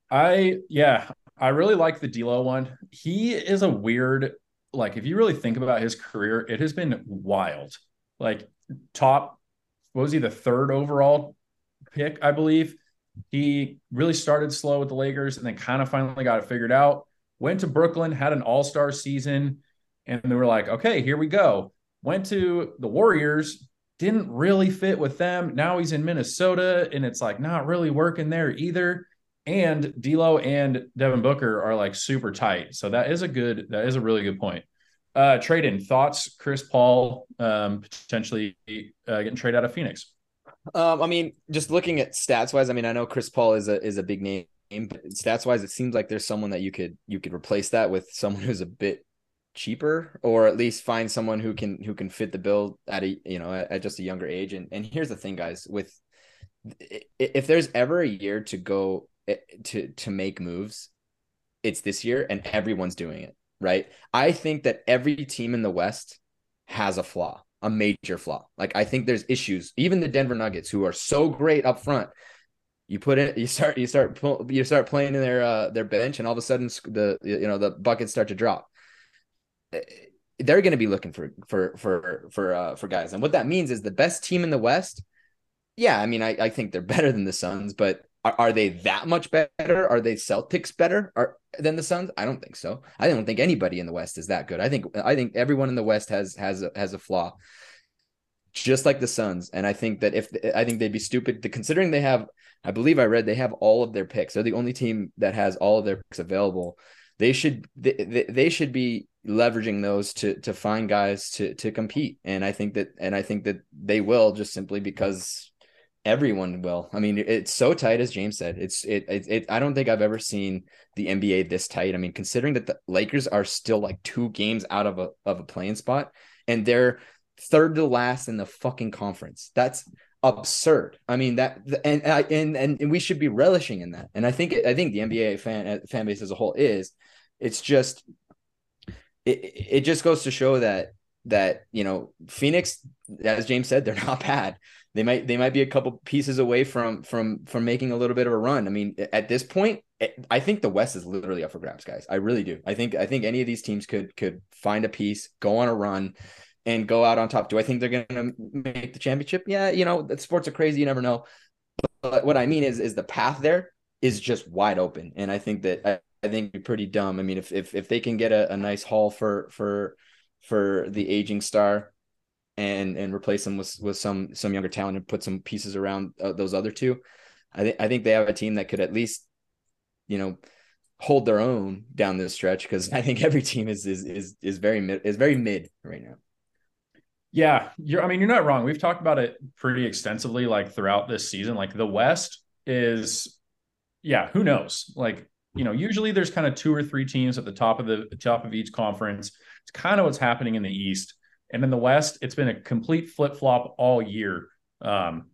I yeah, I really like the D'Lo one. He is a weird, like if you really think about his career, it has been wild. Like top, what was he the third overall pick, I believe. He really started slow with the Lakers and then kind of finally got it figured out. Went to Brooklyn, had an All Star season, and they were like, okay, here we go. Went to the Warriors, didn't really fit with them. Now he's in Minnesota, and it's like not really working there either and D'Lo and Devin Booker are like super tight. So that is a good, that is a really good point. Uh, Tradon thoughts, Chris Paul um, potentially uh, getting traded out of Phoenix. Um, I mean, just looking at stats wise, I mean, I know Chris Paul is a is a big name, but stats wise, it seems like there's someone that you could you could replace that with someone who's a bit cheaper, or at least find someone who can who can fit the bill at a you know at, just a younger age. And and here's the thing, guys, with if there's ever a year to go to to make moves, it's this year, and everyone's doing it. Right. I think that every team in the West has a flaw, a major flaw. Like I think there's issues. Even the Denver Nuggets, who are so great up front, You put it, you start, you start, you start playing in their uh, their bench, and all of a sudden the you know the buckets start to drop. Eh, they're going to be looking for for for for uh, for guys, and what that means is the best team in the West. Yeah, I mean, I, I think they're better than the Suns, but are, are they that much better? Are they Celtics better are, than the Suns? I don't think so. I don't think anybody in the West is that good. I think I think everyone in the West has has a, has a flaw, just like the Suns. And I think that if I think they'd be stupid to considering they have, I believe I read they have all of their picks. They're the only team that has all of their picks available. They should they, they should be leveraging those to to find guys to to compete. And I think that and I think that they will just simply because everyone will. I mean, it's so tight as James said. It's it, it, it I don't think I've ever seen the NBA this tight. I mean, considering that the Lakers are still like two games out of a of a playing spot and they're third to last in the fucking conference. That's absurd. I mean that and and and we should be relishing in that. And I think I think the NBA fan uh, fan base as a whole is it's just it it just goes to show that that you know Phoenix as James said they're not bad they might they might be a couple pieces away from from from making a little bit of a run. I mean, at this point, I think the West is literally up for grabs, guys. I really do. I think I think any of these teams could could find a piece, go on a run, and go out on top. Do I think they're going to make the championship? Yeah, you know, sports are crazy. You never know. But what I mean is, is the path there is just wide open, and I think that I, I think pretty dumb. I mean, if if if they can get a, a nice haul for for for the aging star, and and replace them with with some some younger talent and put some pieces around uh, those other two. I think I think they have a team that could at least, you know, hold their own down this stretch because I think every team is is is is very mid is very mid right now. Yeah, you're. I mean, you're not wrong. We've talked about it pretty extensively, like throughout this season. Like the West is, yeah, who knows? Like you know, usually there's kind of two or three teams at the top of the top of each conference. It's kind of what's happening in the East. And in the West, it's been a complete flip flop all year. Um,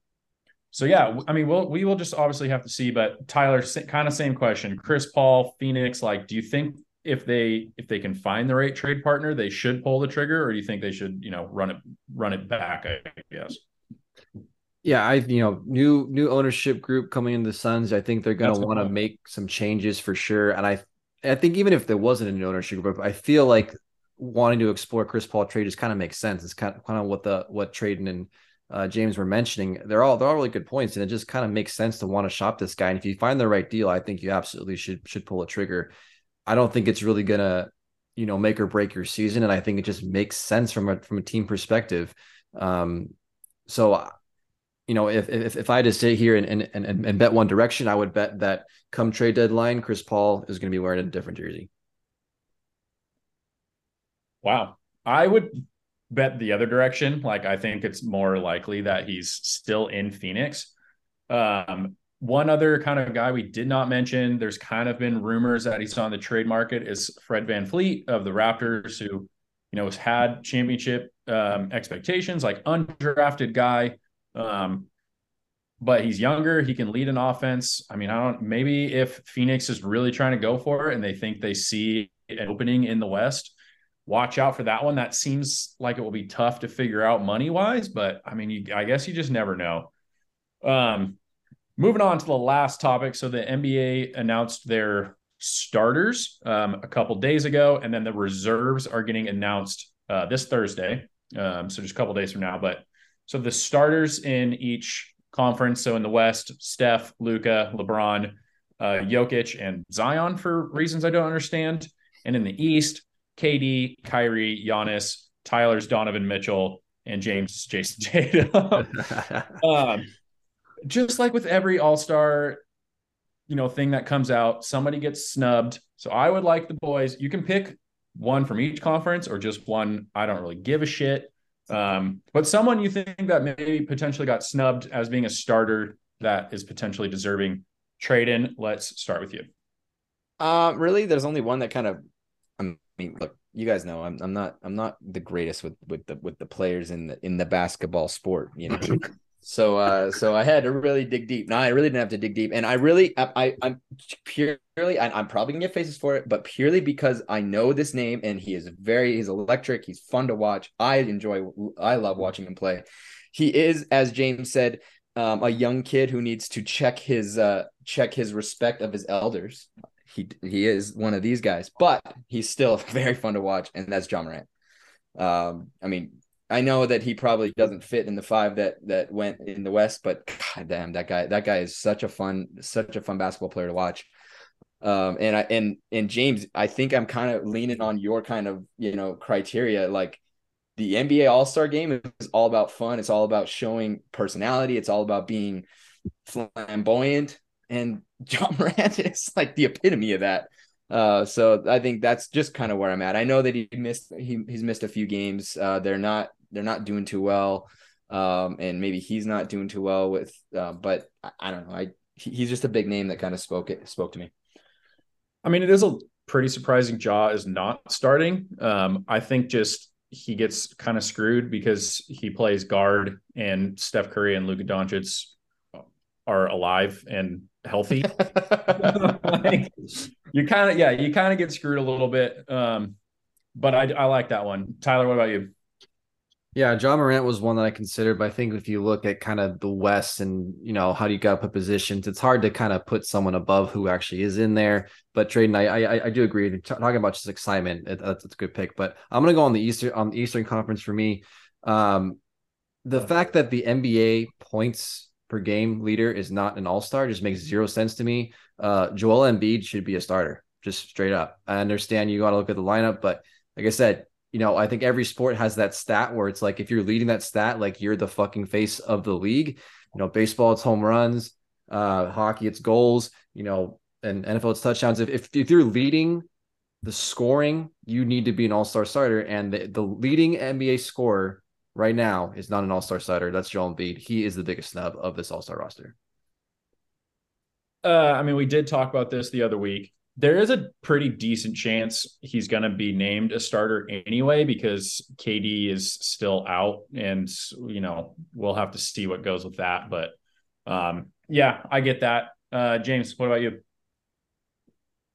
so yeah, I mean, we'll we will just obviously have to see. But Tyler, kind of same question. Chris Paul, Phoenix. Like, do you think if they if they can find the right trade partner, they should pull the trigger, or do you think they should you know run it run it back? I guess. Yeah, I you know new new ownership group coming into the Suns. I think they're going to want to make some changes for sure. And I I think even if there wasn't a new ownership group, I feel like wanting to explore Chris Paul trade just kind of makes sense. It's kind of kind of what the what Tradon and uh, James were mentioning. They're all they're all really good points, and it just kind of makes sense to want to shop this guy. And if you find the right deal, I think you absolutely should should pull a trigger. I don't think it's really gonna you know make or break your season, and I think it just makes sense from a from a team perspective. Um, so you know, if if if I had to sit here and and and, and bet one direction, I would bet that come trade deadline, Chris Paul is going to be wearing a different jersey. Wow. I would bet the other direction. Like I think it's more likely that he's still in Phoenix. Um, one other kind of guy we did not mention, there's kind of been rumors that he's on the trade market is Fred VanVleet of the Raptors, who, you know, has had championship um, expectations, like undrafted guy. Um, but he's younger. He can lead an offense. I mean, I don't, maybe if Phoenix is really trying to go for it and they think they see an opening in the West, watch out for that one. That seems like it will be tough to figure out money wise, but I mean, you, I guess you just never know. Um, moving on to the last topic. So the NBA announced their starters um, a couple days ago, and then the reserves are getting announced uh, this Thursday. Um, so just a couple days from now. But so the starters in each conference. So in the West, Steph, Luka, LeBron, uh, Jokic, and Zion for reasons I don't understand. And in the East, KD, Kyrie, Giannis, Tyler's Donovan Mitchell, and James Jayson Tatum. um, just like with every All Star, you know, thing that comes out, somebody gets snubbed. So I would like the boys. You can pick one from each conference or just one. I don't really give a shit. Um, but someone you think that maybe potentially got snubbed as being a starter that is potentially deserving Tradon. Let's start with you. Uh, really, there's only one that kind of I mean, look, you guys know I'm I'm not I'm not the greatest with with the with the players in the in the basketball sport, you know. so uh so I had to really dig deep. No, I really didn't have to dig deep, and I really I, I am purely I, I'm probably gonna get faces for it, but purely because I know this name and he is very he's electric. He's fun to watch. I enjoy. I love watching him play. He is, as James said, um, a young kid who needs to check his uh, check his respect of his elders. He he is one of these guys, but he's still very fun to watch, and that's Ja Morant. Um, I mean, I know that he probably doesn't fit in the five that that went in the West, but god damn, that guy that guy is such a fun such a fun basketball player to watch. Um, and I and and James, I think I'm kind of leaning on your kind of you know criteria. Like the NBA All Star Game is all about fun. It's all about showing personality. It's all about being flamboyant. And Ja Morant is like the epitome of that. Uh, so I think that's just kind of where I'm at. I know that he missed he he's missed a few games. Uh, they're not they're not doing too well, um, and maybe he's not doing too well with. Uh, but I, I don't know. I he's just a big name that kind of spoke it spoke to me. I mean, it is a pretty surprising Ja is not starting. Um, I think just he gets kind of screwed because he plays guard and Steph Curry and Luka Doncic are alive and healthy. like, you kind of yeah, you kind of get screwed a little bit. Um, but I I like that one. Tyler, what about you? Yeah, Ja Morant was one that I considered, but I think if you look at kind of the West and you know how do you got to put positions, it's hard to kind of put someone above who actually is in there. But Tradon, I I, I do agree. Talking about just excitement, it, that's, that's, a good pick. But I'm gonna go on the Eastern on the Eastern Conference for me. Um, the fact that the NBA points per game leader is not an All Star just makes zero sense to me. Uh, Joel Embiid should be a starter, just straight up. I understand you got to look at the lineup, but like I said, you know, I think every sport has that stat where it's like if you're leading that stat, like you're the fucking face of the league. You know, baseball it's home runs, uh, hockey it's goals, you know, and NFL it's touchdowns. If if, if you're leading the scoring, you need to be an all-star starter. And the, the leading NBA scorer right now is not an all-star starter. That's Joel Embiid. He is the biggest snub of this all-star roster. Uh, I mean, we did talk about this the other week there is a pretty decent chance he's going to be named a starter anyway because KD is still out, and you know we'll have to see what goes with that. But um, yeah, I get that. Uh, James, what about you?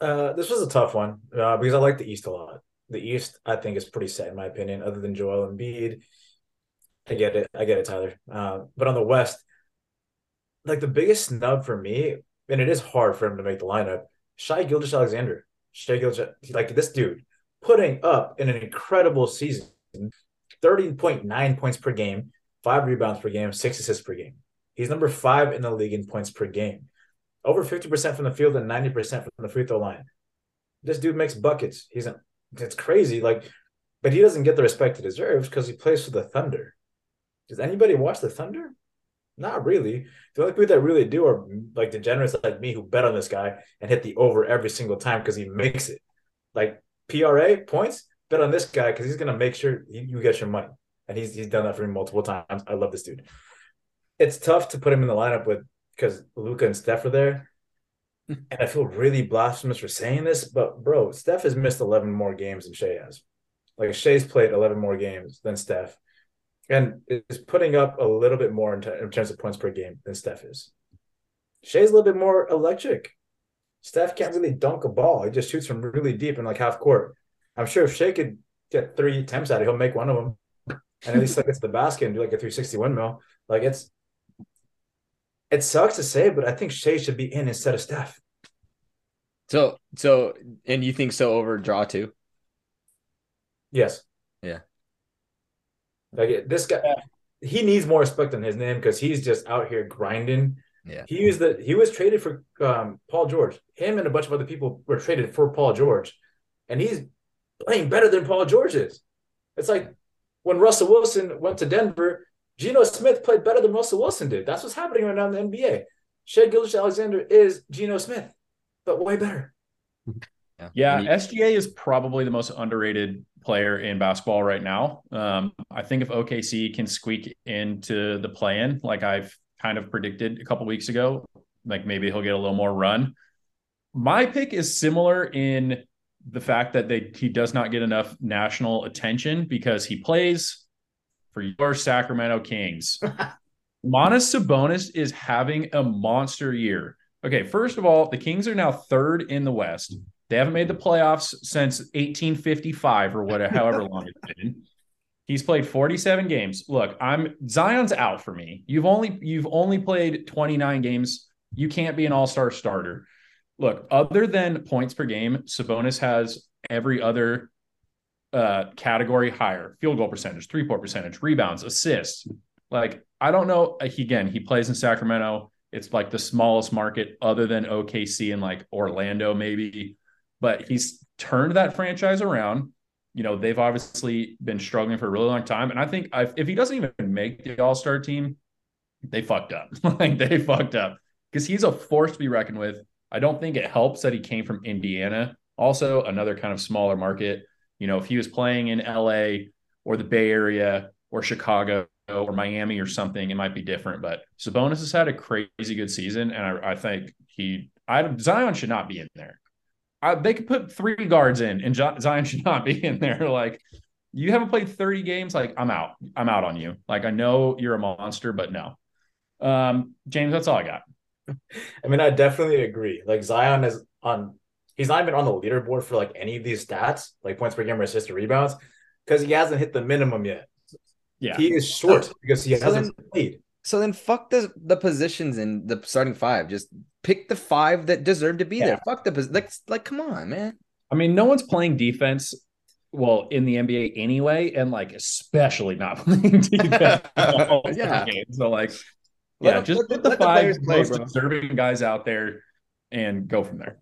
Uh, this was a tough one uh, because I like the East a lot. The East, I think, is pretty set in my opinion. Other than Joel Embiid, I get it. I get it, Tyler. Uh, but on the West, like the biggest snub for me, and it is hard for him to make the lineup Shai Gilgeous-Alexander, Shai Gilgeous, like this dude, putting up in an incredible season, 30.9 points per game, five rebounds per game, six assists per game. He's number five in the league in points per game. Over 50% from the field and 90% from the free throw line. This dude makes buckets. He's a, it's crazy. Like, but he doesn't get the respect he deserves because he plays for the Thunder. Does anybody watch the Thunder? Not really. The only people that really do are like degenerates like me who bet on this guy and hit the over every single time because he makes it. Like PRA points, bet on this guy because he's gonna make sure you get your money. And he's he's done that for me multiple times. I love this dude. It's tough to put him in the lineup with because Luka and Steph are there. And I feel really blasphemous for saying this, but bro, Steph has missed 11 more games than Shai has. Like Shai's played 11 more games than Steph and is putting up a little bit more in, t- in, terms of points per game than Steph is. Shai's a little bit more electric. Steph can't really dunk a ball. He just shoots from really deep in like half court. I'm sure if Shai could get three attempts at it, he'll make one of them. And at least like it's the basket and do like a 360 windmill. Like it's it sucks to say, but I think Shai should be in instead of Steph. So so and you think so over draw too? Yes. Yeah. Like this guy, he needs more respect on his name because he's just out here grinding. Yeah, he was the he was traded for um, Paul George. Him and a bunch of other people were traded for Paul George, and he's playing better than Paul George is. It's like when Russell Wilson went to Denver, Geno Smith played better than Russell Wilson did. That's what's happening right now in the NBA. Shai Gilgeous-Alexander is Geno Smith, but way better. Yeah, yeah SGA is probably the most underrated player in basketball right now. Um, I think if OKC can squeak into the play-in, like I've kind of predicted a couple weeks ago, like maybe he'll get a little more run. My pick is similar in the fact that they he does not get enough national attention because he plays for your Sacramento Kings. Domas Sabonis is having a monster year. Okay, first of all, the Kings are now third in the West. They haven't made the playoffs since 1855 or whatever, however long it's been. He's played 47 games. Look, I'm Zion's out for me. You've only you've only played 29 games. You can't be an all-star starter. Look, other than points per game, Sabonis has every other uh category higher. Field goal percentage, three-point percentage, rebounds, assists. Like, I don't know. Again, he plays in Sacramento. It's like the smallest market other than OKC and like Orlando, maybe. But he's turned that franchise around you know, they've obviously been struggling for a really long time. And I think I've, if he doesn't even make the All Star team, they fucked up. like they fucked up because he's a force to be reckoned with. I don't think it helps that he came from Indiana, also another kind of smaller market. You know, if he was playing in LA or the Bay Area or Chicago or Miami or something, it might be different. But Sabonis has had a crazy good season, and I, I think he, I Zion should not be in there. I, they could put three guards in, and Zion should not be in there. Like, you haven't played 30 games. Like, I'm out. I'm out on you. Like, I know you're a monster, but no. Um, James, that's all I got. I mean, I definitely agree. Like, Zion is on, he's not even on the leaderboard for like any of these stats, like points per game or assists or rebounds, because he hasn't hit the minimum yet. Yeah. He is short because he So hasn't then- played. So then fuck the the positions in the starting five. Just pick the five that deserve to be Yeah. there. Fuck the like like come on, man. I mean, no one's playing defense. Well, in the NBA anyway, and like especially not playing defense. Yeah. So like, Let yeah, them- just let the- put the let the five players play, most bro. deserving guys out there and go from there.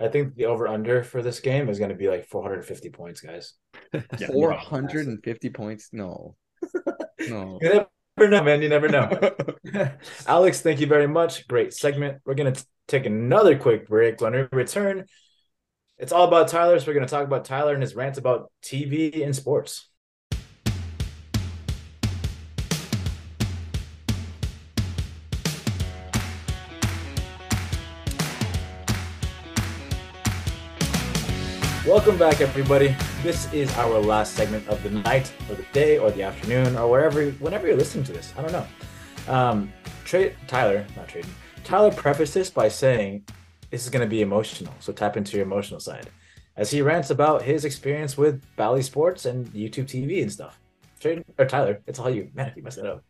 I think the over under for this game is going to be like 450 points, guys. Yeah. Four hundred and fifty points. No. No. You never know, man. You never know. Alex, thank you very much. Great segment. We're going to take another quick break. When we return, it's all about Tyler. So we're going to talk about Tyler and his rant about TV and sports. Welcome back, everybody. This is our last segment of the night, or the day, or the afternoon, or wherever, whenever you're listening to this. I don't know. Um, Trey, Tyler, not Trey. Tyler prefaced this by saying this is going to be emotional, so tap into your emotional side as he rants about his experience with Bally Sports and YouTube TV and stuff. Trey, or Tyler, it's all you. Man, if you messed it up.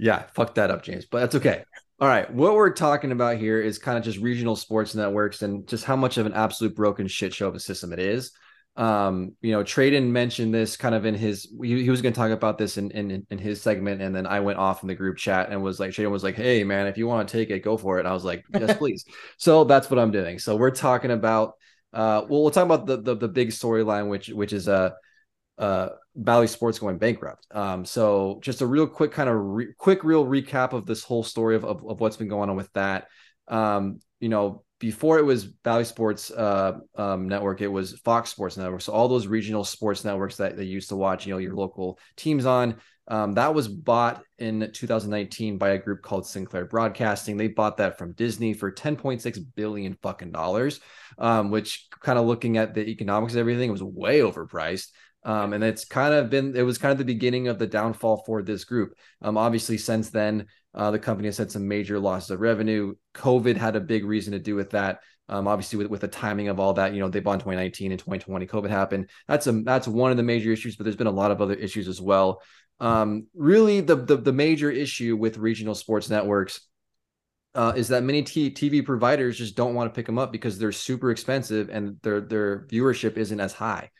Yeah, fuck that up, James. But that's okay. All right, what we're talking about here is kind of just regional sports networks and just how much of an absolute broken shit show of a system it is. Um, you know, Tradon mentioned this kind of in his he, he was going to talk about this in, in in his segment, and then I went off in the group chat and was like, Tradon was like, "Hey, man, if you want to take it, go for it." And I was like, "Yes, please." so that's what I'm doing. So we're talking about uh, well, we'll talk about the the, the big storyline, which which is uh uh Bally Sports going bankrupt. Um, so just a real quick kind of re- quick real recap of this whole story of, of, of what's been going on with that. Um, you know, before it was Bally Sports uh, um, Network, it was Fox Sports Network. So all those regional sports networks that they used to watch, you know, your local teams on. Um, that was bought in 2019 by a group called Sinclair Broadcasting. They bought that from Disney for 10.6 billion fucking dollars, um, which kind of looking at the economics of everything was way overpriced. Um, and it's kind of been it was kind of the beginning of the downfall for this group. Um, obviously, since then, uh, the company has had some major losses of revenue. COVID had a big reason to do with that. Um, obviously, with, with the timing of all that, you know, they bought in 2019 and 2020, COVID happened. That's a that's one of the major issues, but there's been a lot of other issues as well. Um, really, the, the the major issue with regional sports networks uh, is that many t- TV providers just don't want to pick them up because they're super expensive and their their viewership isn't as high.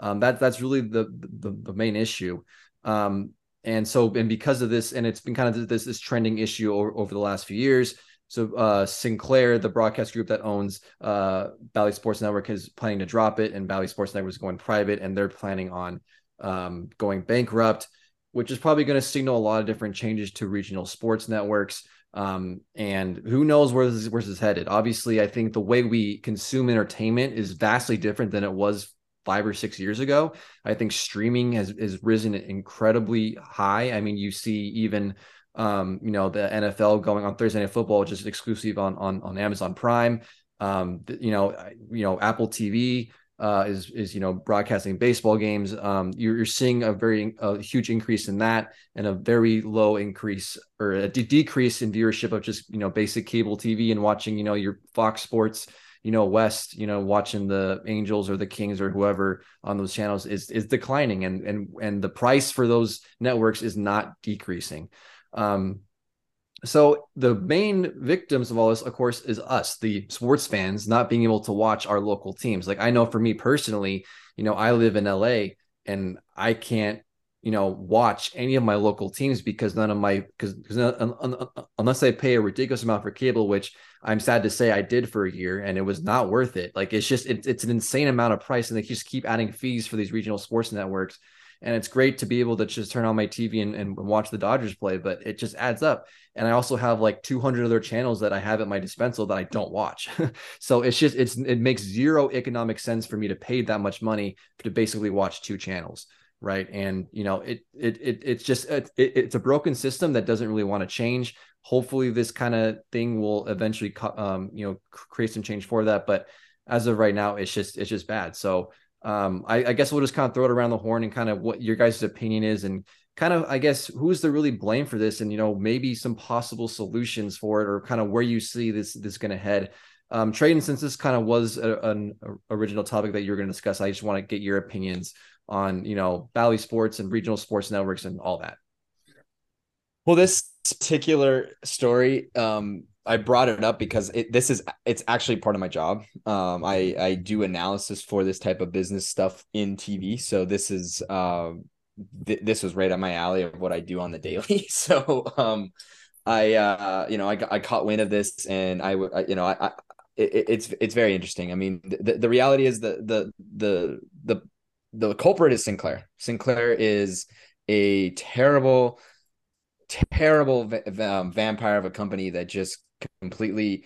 Um, that that's really the, the the main issue. Um, and so and because of this, and it's been kind of this this trending issue over, over the last few years. So uh, Sinclair, the broadcast group that owns uh, Bally Sports Network, is planning to drop it, and Bally Sports Network is going private, and they're planning on um, going bankrupt, which is probably going to signal a lot of different changes to regional sports networks. Um, and who knows where this, where this is headed? Obviously, I think the way we consume entertainment is vastly different than it was five or six years ago. I think streaming has has risen incredibly high. I mean, you see even um, you know the NFL going on Thursday Night Football, just exclusive on on on Amazon Prime. Um, you know, you know Apple TV uh, is is you know broadcasting baseball games. Um, you're, you're seeing a very a huge increase in that, and a very low increase or a de- decrease in viewership of just you know basic cable TV and watching you know your Fox Sports you know west you know watching the angels or the kings or whoever on those channels is is declining. And and and the price for those networks is not decreasing. Um so the main victims of all this of course is us the sports fans not being able to watch our local teams. Like i know for me personally you know i live in la and i can't you know watch any of my local teams because none of my because unless I pay a ridiculous amount for cable, which I'm sad to say I did for a year and it was not worth it. Like it's just it, it's an insane amount of price, and they just keep adding fees for these regional sports networks. And it's great to be able to just turn on my TV and, and watch the Dodgers play, but it just adds up. And I also have like 200 other channels that I have at my dispensal that I don't watch. so it's just it's it makes zero economic sense for me to pay that much money to basically watch two channels right? And you know it it, it it's just it, it's a broken system that doesn't really want to change. Hopefully this kind of thing will eventually um you know create some change for that but as of right now it's just it's just bad. So um I, I guess we'll just kind of throw it around the horn and kind of what your guys' opinion is and kind of i guess who's the really blame for this? And you know maybe some possible solutions for it or kind of where you see this this going to head. Um Tradon since this kind of was a, an original topic that you're going to discuss i just want to get your opinions on you know Bally Sports and regional sports networks and all that. Well, this particular story, um, I brought it up because it, this is it's actually part of my job. Um, I I do analysis for this type of business stuff in TV, so this is um, th- this was right on my alley of what I do on the daily. So um, I uh, you know I I caught wind of this and I would you know I, I it, it's it's very interesting. I mean, the, the reality is the the the the the culprit is Sinclair. Sinclair is a terrible, terrible um, vampire of a company that just completely,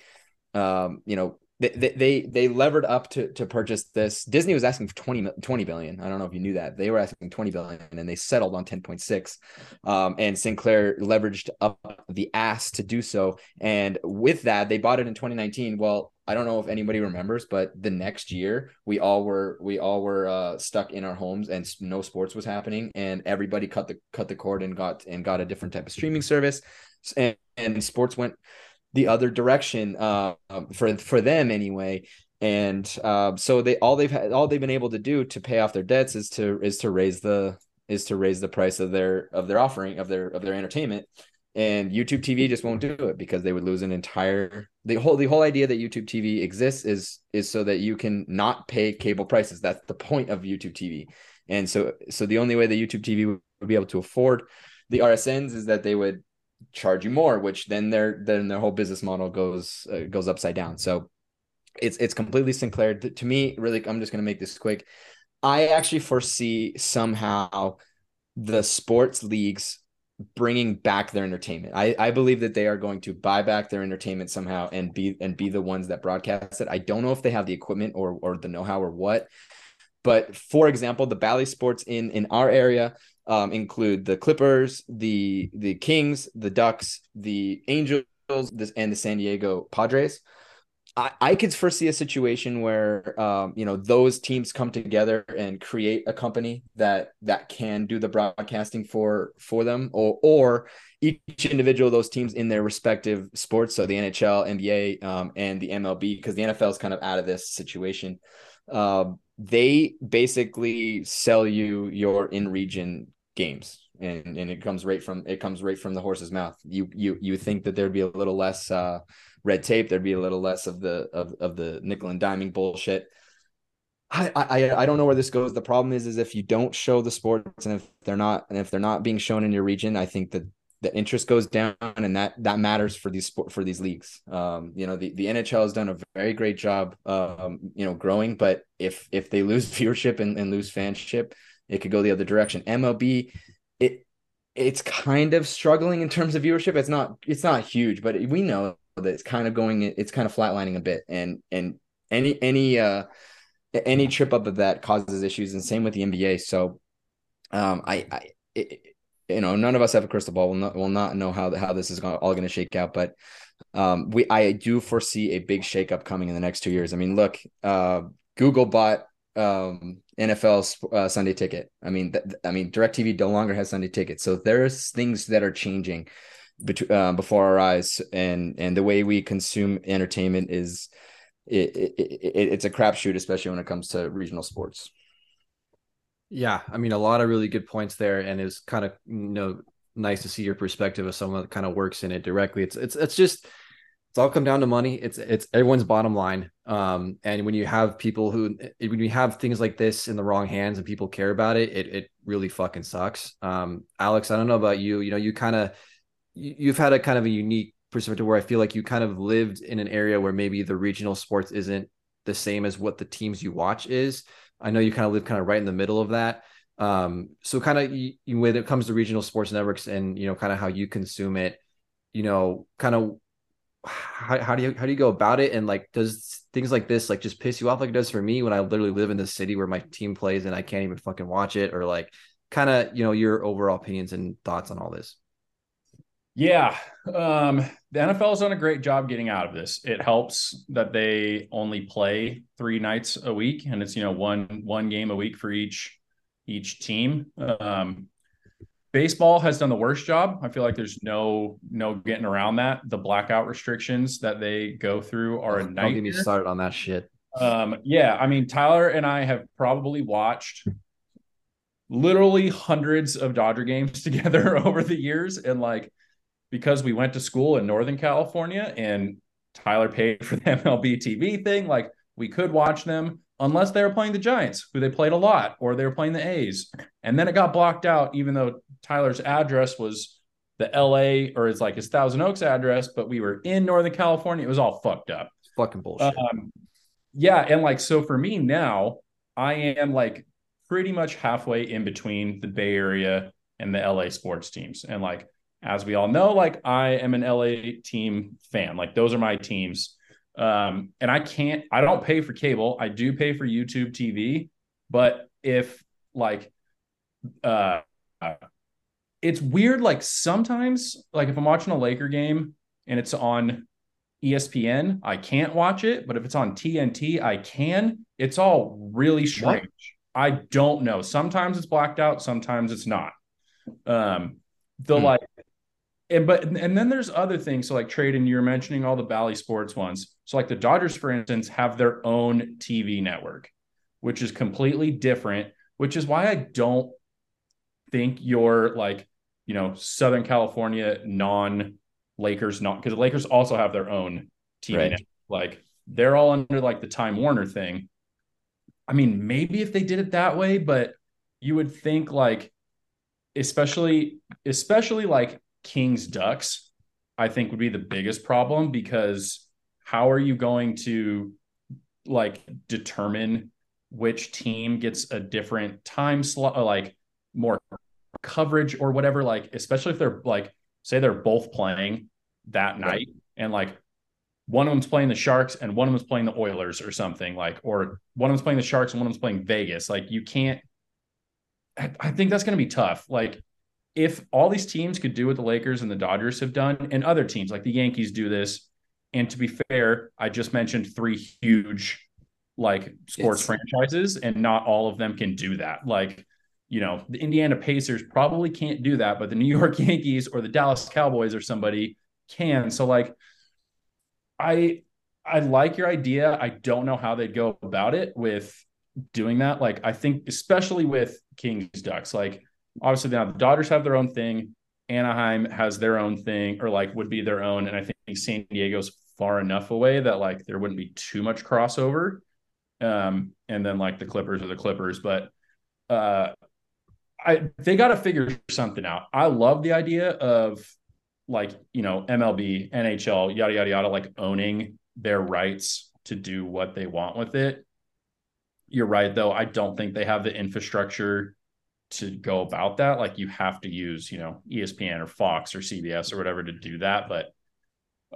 um, you know, they, they they levered up to to purchase this. Disney was asking for 20, 20 billion. I don't know if you knew that. They were asking 20 billion and they settled on 10.6. Um, and Sinclair leveraged up the ass to do so. And with that, they bought it in 2019. Well, I don't know if anybody remembers, but the next year we all were we all were uh, stuck in our homes and no sports was happening, and everybody cut the cut the cord and got and got a different type of streaming service, and, and sports went the other direction uh, for for them anyway. And uh, so they all they've had all they've been able to do to pay off their debts is to is to raise the is to raise the price of their of their offering of their of their entertainment and YouTube TV just won't do it because they would lose an entire the whole the whole idea that YouTube TV exists is is so that you can not pay cable prices. That's the point of YouTube TV. And so so the only way that YouTube TV would be able to afford the RSNs is that they would charge you more, which then their then their whole business model goes uh, goes upside down. So it's it's completely Sinclair. To me, really, I'm just going to make this quick. I actually foresee somehow the sports leagues bringing back their entertainment. I, I believe that they are going to buy back their entertainment somehow and be and be the ones that broadcast it. I don't know if they have the equipment or or the know-how or what. But for example, the Bally Sports in in our area um, include the Clippers, the the Kings, the Ducks, the Angels, this, and the San Diego Padres. I, I could foresee a situation where um, you know those teams come together and create a company that that can do the broadcasting for for them or or each individual of those teams in their respective sports so the NHL NBA um, and the MLB because the NFL is kind of out of this situation uh, they basically sell you your in region games and and it comes right from it comes right from the horse's mouth you you you think that there'd be a little less uh red tape, there'd be a little less of the of, of the nickel and diming bullshit. I, I I don't know where this goes. The problem is is if you don't show the sports and if they're not and if they're not being shown in your region, I think that the interest goes down and that that matters for these sport for these leagues. Um, you know, the, the NHL has done a very great job um, you know, growing, but if if they lose viewership and, and lose fanship, it could go the other direction. MLB, it it's kind of struggling in terms of viewership. It's not it's not huge, but we know that it's kind of going it's kind of flatlining a bit. And and any any uh any trip up of that causes issues. And same with the NBA so um I I it, you know none of us have a crystal ball. We'll not, we'll not know how how this is all going to shake out. But um we I do foresee a big shakeup coming in the next 2 years. I mean look uh Google bought um NFL uh, Sunday ticket. I mean, th- I mean, Directv no longer has Sunday ticket, so there's things that are changing bet- uh, before our eyes and and the way we consume entertainment is it, it, it it's a crapshoot, especially when it comes to regional sports. Yeah, I mean, a lot of really good points there, and it's kind of you know nice to see your perspective of someone that kind of works in it directly. It's it's it's just it's all come down to money. It's it's everyone's bottom line. Um, and when you have people who when you have things like this in the wrong hands and people care about it, it it really fucking sucks. Um, Alex, I don't know about you. You know, you kind of you've had a kind of a unique perspective where I feel like you kind of lived in an area where maybe the regional sports isn't the same as what the teams you watch is. I know you kind of live kind of right in the middle of that. Um, so kind of you, when it comes to regional sports networks and you know kind of how you consume it, you know, kind of how, how do you how do you go about it and like does things like this like just piss you off like it does for me when I literally live in the city where my team plays and I can't even fucking watch it or like kind of you know your overall opinions and thoughts on all this. Yeah. Um, the NFL has done a great job getting out of this. It helps that they only play three nights a week and it's, you know, one, one game a week for each, each team. Um, baseball has done the worst job. I feel like there's no, no getting around that. The blackout restrictions that they go through are a nightmare. Don't get me started on that shit. Um, yeah. I mean, Tyler and I have probably watched literally hundreds of Dodger games together over the years. And like, because we went to school in Northern California and Tyler paid for the MLB TV thing, like we could watch them unless they were playing the Giants, who they played a lot, or they were playing the A's. And then it got blocked out, even though Tyler's address was the LA or it's like his Thousand Oaks address, but we were in Northern California. It was all fucked up. fucking bullshit. Um, yeah. And like, so for me now, I am like pretty much halfway in between the Bay Area and the LA sports teams. And like, as we all know, like I am an LA team fan. Like those are my teams. Um, and I can't, I don't pay for cable. I do pay for YouTube TV. But if like, uh, it's weird. Like sometimes, like if I'm watching a Laker game and it's on ESPN, I can't watch it. But if it's on TNT, I can. It's all really strange. What? I don't know. Sometimes it's blacked out. Sometimes it's not. Um, the hmm. like and but and then there's other things. So like Tradon, you're mentioning all the Bally Sports ones. So like the Dodgers, for instance, have their own TV network, which is completely different. Which is why I don't think you're like you know Southern California non Lakers not because the Lakers also have their own TV right. network. Like they're all under like the Time Warner thing. I mean, maybe if they did it that way, but you would think like especially especially like Kings Ducks, I think would be the biggest problem because how are you going to like determine which team gets a different time slot, like more coverage or whatever? Like, especially if they're like, say they're both playing that night and like one of them's playing the Sharks and one of them's playing the Oilers or something like, or one of them's playing the Sharks and one of them's playing Vegas. Like, you can't. I think that's going to be tough. Like, if all these teams could do what the Lakers and the Dodgers have done, and other teams like the Yankees do this, and to be fair, I just mentioned three huge like sports it's... franchises, and not all of them can do that. Like, you know, the Indiana Pacers probably can't do that, but the New York Yankees or the Dallas Cowboys or somebody can. So, like, I I like your idea. I don't know how they'd go about it with doing that. Like, I think especially with Kings Ducks, like obviously now the Dodgers have their own thing. Anaheim has their own thing, or like would be their own. And I think San Diego's far enough away that like there wouldn't be too much crossover. Um, and then like the Clippers are the Clippers, but uh, I they got to figure something out. I love the idea of like you know MLB, NHL, yada yada yada, like owning their rights to do what they want with it. You're right, though. I don't think they have the infrastructure to go about that. Like you have to use, you know, ESPN or Fox or CBS or whatever to do that. But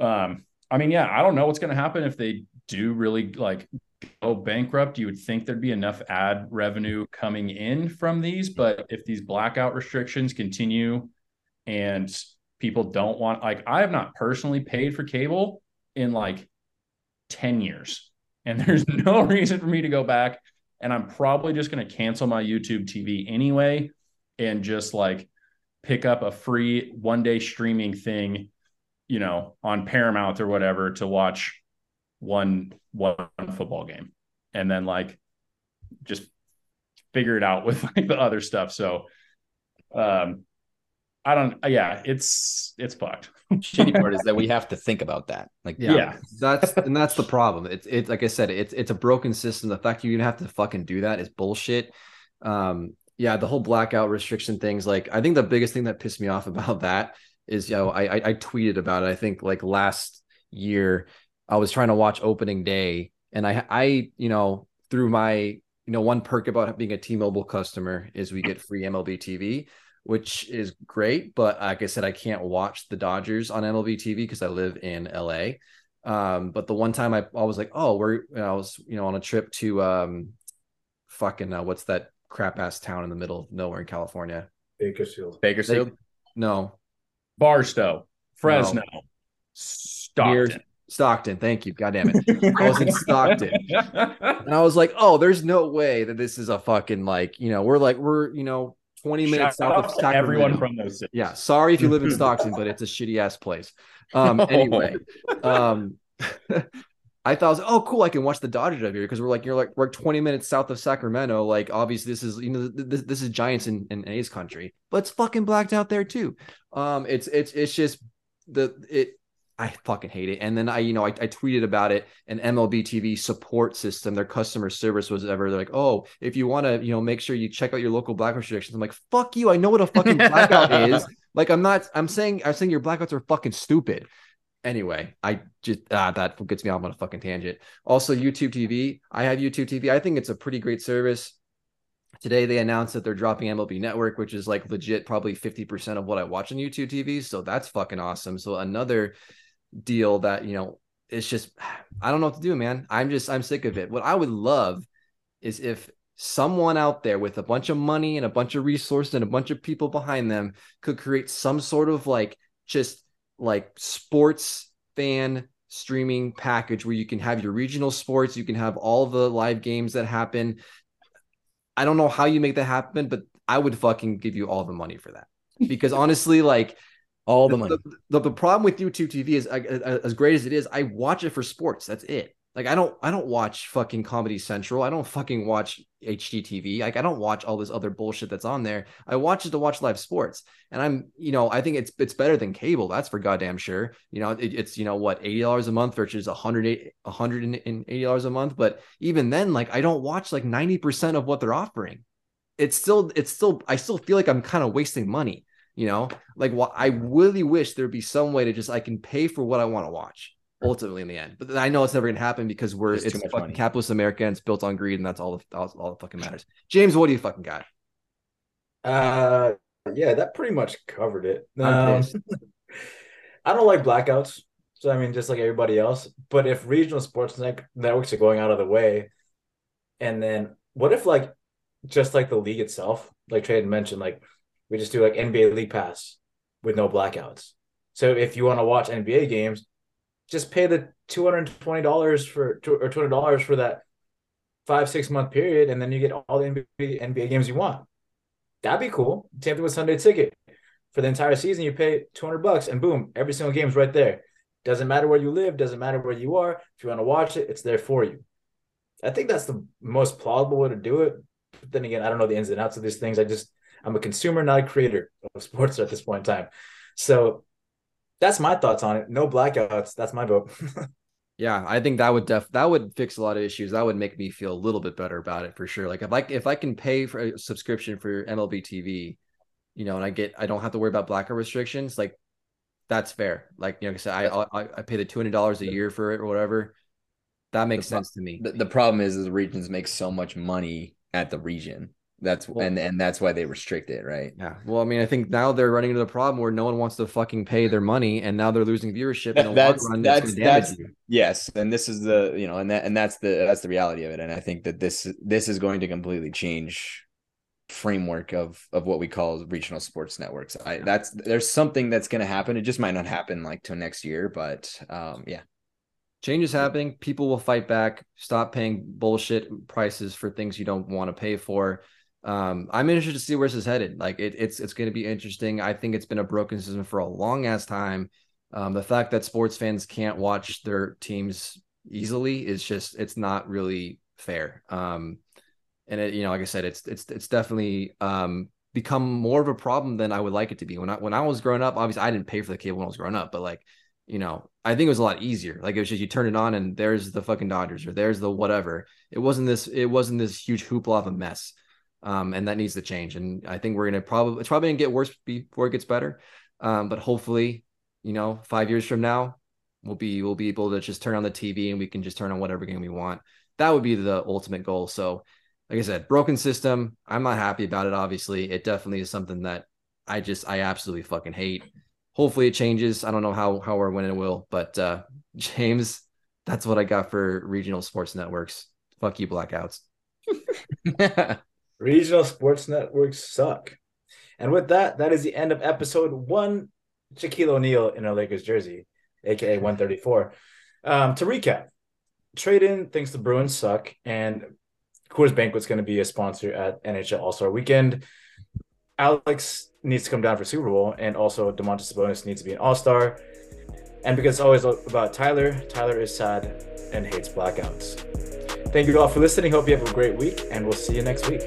um, I mean, yeah, I don't know what's going to happen if they do really like go bankrupt. You would think there'd be enough ad revenue coming in from these, but if these blackout restrictions continue and people don't want, like, I have not personally paid for cable in like 10 years, and there's no reason for me to go back and I'm probably just going to cancel my YouTube TV anyway and just like pick up a free one day streaming thing, you know, on Paramount or whatever to watch one one football game and then like just figure it out with like the other stuff. So um I don't yeah, it's it's fucked. Shitty part is that we have to think about that. Like Yeah, Yeah. that's and that's the problem. It's it's like I said, it's it's a broken system. The fact you even have to fucking do that is bullshit. Um, yeah, the whole blackout restriction things. Like, I think the biggest thing that pissed me off about that is, you know, I I, I tweeted about it. I think like last year, I was trying to watch opening day, and I I you know through my you know one perk about being a T-Mobile customer is we get free MLB TV which is great. But like I said, I can't watch the Dodgers on MLB TV because I live in LA. Um, but the one time I, I was like, oh, we're you know, I was you know on a trip to um, fucking uh, what's that crap ass town in the middle of nowhere in California? Bakersfield. Bakersfield. They- no, Barstow, Fresno, Stockton. Near- Stockton. Thank you. God damn it. I was in Stockton. And I was like, oh, there's no way that this is a fucking like, you know, we're like, we're, you know, 20 minutes Shout south of Sacramento. everyone from those cities. Yeah, sorry if you live in Stockton, but it's a shitty ass place. Um, anyway, um, I thought, I was, oh, cool, I can watch the Dodgers up here because we're like, you're like, we're 20 minutes south of Sacramento. Like, obviously, this is you know, this, this is Giants in, in A's country, but it's fucking blacked out there too. Um, it's it's it's just the it. I fucking hate it. And then I, you know, I, I tweeted about it. An MLB TV support system, their customer service was ever they're like, oh, if you want to, you know, make sure you check out your local blackout restrictions. I'm like, fuck you. I know what a fucking blackout is. Like, I'm not. I'm saying. I'm saying your blackouts are fucking stupid. Anyway, I just ah, that gets me off on a fucking tangent. Also, YouTube TV. I have YouTube TV. I think it's a pretty great service. Today they announced that they're dropping MLB Network, which is like legit probably 50% of what I watch on YouTube TV. So that's fucking awesome. So another deal that, you know, it's just I don't know what to do, man. I'm just I'm sick of it. What I would love is if someone out there with a bunch of money and a bunch of resources and a bunch of people behind them could create some sort of like just like sports fan streaming package where you can have your regional sports, you can have all the live games that happen. I don't know how you make that happen, but I would fucking give you all the money for that. Because honestly, like All the money. the, the, the problem with YouTube TV is I, as great as it is, I watch it for sports. That's it. Like I don't I don't watch fucking Comedy Central. I don't fucking watch HGTV. Like I don't watch all this other bullshit that's on there. I watch it to watch live sports. And I'm, you know, I think it's it's better than cable. That's for goddamn sure. You know, it, it's you know what, eighty dollars a month versus a hundred hundred and eighty dollars a month. But even then, like I don't watch like ninety percent of what they're offering. It's still it's still I still feel like I'm kind of wasting money. You know, like what I really wish there'd be some way to just I can pay for what I want to watch ultimately in the end. But I know it's never gonna happen because we're It's too it's much fucking money. capitalist America and it's built on greed and that's all all, all that fucking matters. James, what do you fucking got? Uh, yeah, that pretty much covered it. I'm Um. I don't like blackouts. So I mean, just like everybody else. But if regional sports networks are going out of the way, and then what if like just like the league itself, like Trey had mentioned, like we just do like NBA League Pass with no blackouts. So if you want to watch NBA games, just pay the two hundred twenty dollars for or two hundred dollars for that five six month period, and then you get all the NBA, NBA games you want. That'd be cool. Same with Sunday Ticket. For the entire season, you pay two hundred bucks, and boom, every single game's right there. Doesn't matter where you live, doesn't matter where you are. If you want to watch it, it's there for you. I think that's the most plausible way to do it. But then again, I don't know the ins and outs of these things. I just I'm a consumer, not a creator of sports at this point in time. So that's my thoughts on it. No blackouts. That's my vote. Yeah, I think that would def that would fix a lot of issues. That would make me feel a little bit better about it for sure. Like if I if I can pay for a subscription for MLB TV, you know, and I get I don't have to worry about blackout restrictions, like that's fair. Like you know, like I said, I I, I pay the two hundred dollars a year for it or whatever. That makes The sense to me. The, the problem is, is the regions make so much money at the region. That's Well- and and that's why they restrict it, right? Yeah. Well, I mean, I think now they're running into the problem where no one wants to fucking pay their money, and now they're losing viewership. In the long That's- run, that's- it's gonna damage that's- you. Yes, and this is the you know, and that and that's the that's the reality of it. And I think that this this is going to completely change framework of of what we call regional sports networks. I that's there's something that's going to happen. It just might not happen like till next year, but um yeah. change is happening. People will fight back. Stop paying bullshit prices for things you don't want to pay for. Um, I'm interested to see where this is headed. Like it, it's it's going to be interesting. I think it's been a broken system for a long ass time. Um, the fact that sports fans can't watch their teams easily is just it's not really fair. Um, and it, you know, like I said, it's it's it's definitely um become more of a problem than I would like it to be. When I when I was growing up, obviously I didn't pay for the cable when I was growing up, but like you know, I think it was a lot easier. Like it was just you turn it on and there's the fucking Dodgers or there's the whatever. It wasn't this. It wasn't this huge hoopla of a mess. Um, and that needs to change. And I think we're gonna probably it's probably gonna get worse before it gets better. Um, but hopefully, you know, five years from now, we'll be we'll be able to just turn on the TV and we can just turn on whatever game we want. That would be the ultimate goal. So, like I said, broken system. I'm not happy about it. Obviously, it definitely is something that I just I absolutely fucking hate. Hopefully, it changes. I don't know how how or when it will, but uh, James, that's what I got for regional sports networks. Fuck you, blackouts. Regional sports networks suck. And with that, that is the end of episode one. Shaquille O'Neal in a Lakers jersey, aka 134. Um, to recap, Tradon thinks the Bruins suck, and Coors Banquet's going to be a sponsor at NHL All Star Weekend. Alex needs to come down for Super Bowl, and also Domantas Sabonis needs to be an All Star. And because it's always about Tyler, Tyler is sad and hates blackouts. Thank you all for listening. Hope you have a great week, and we'll see you next week.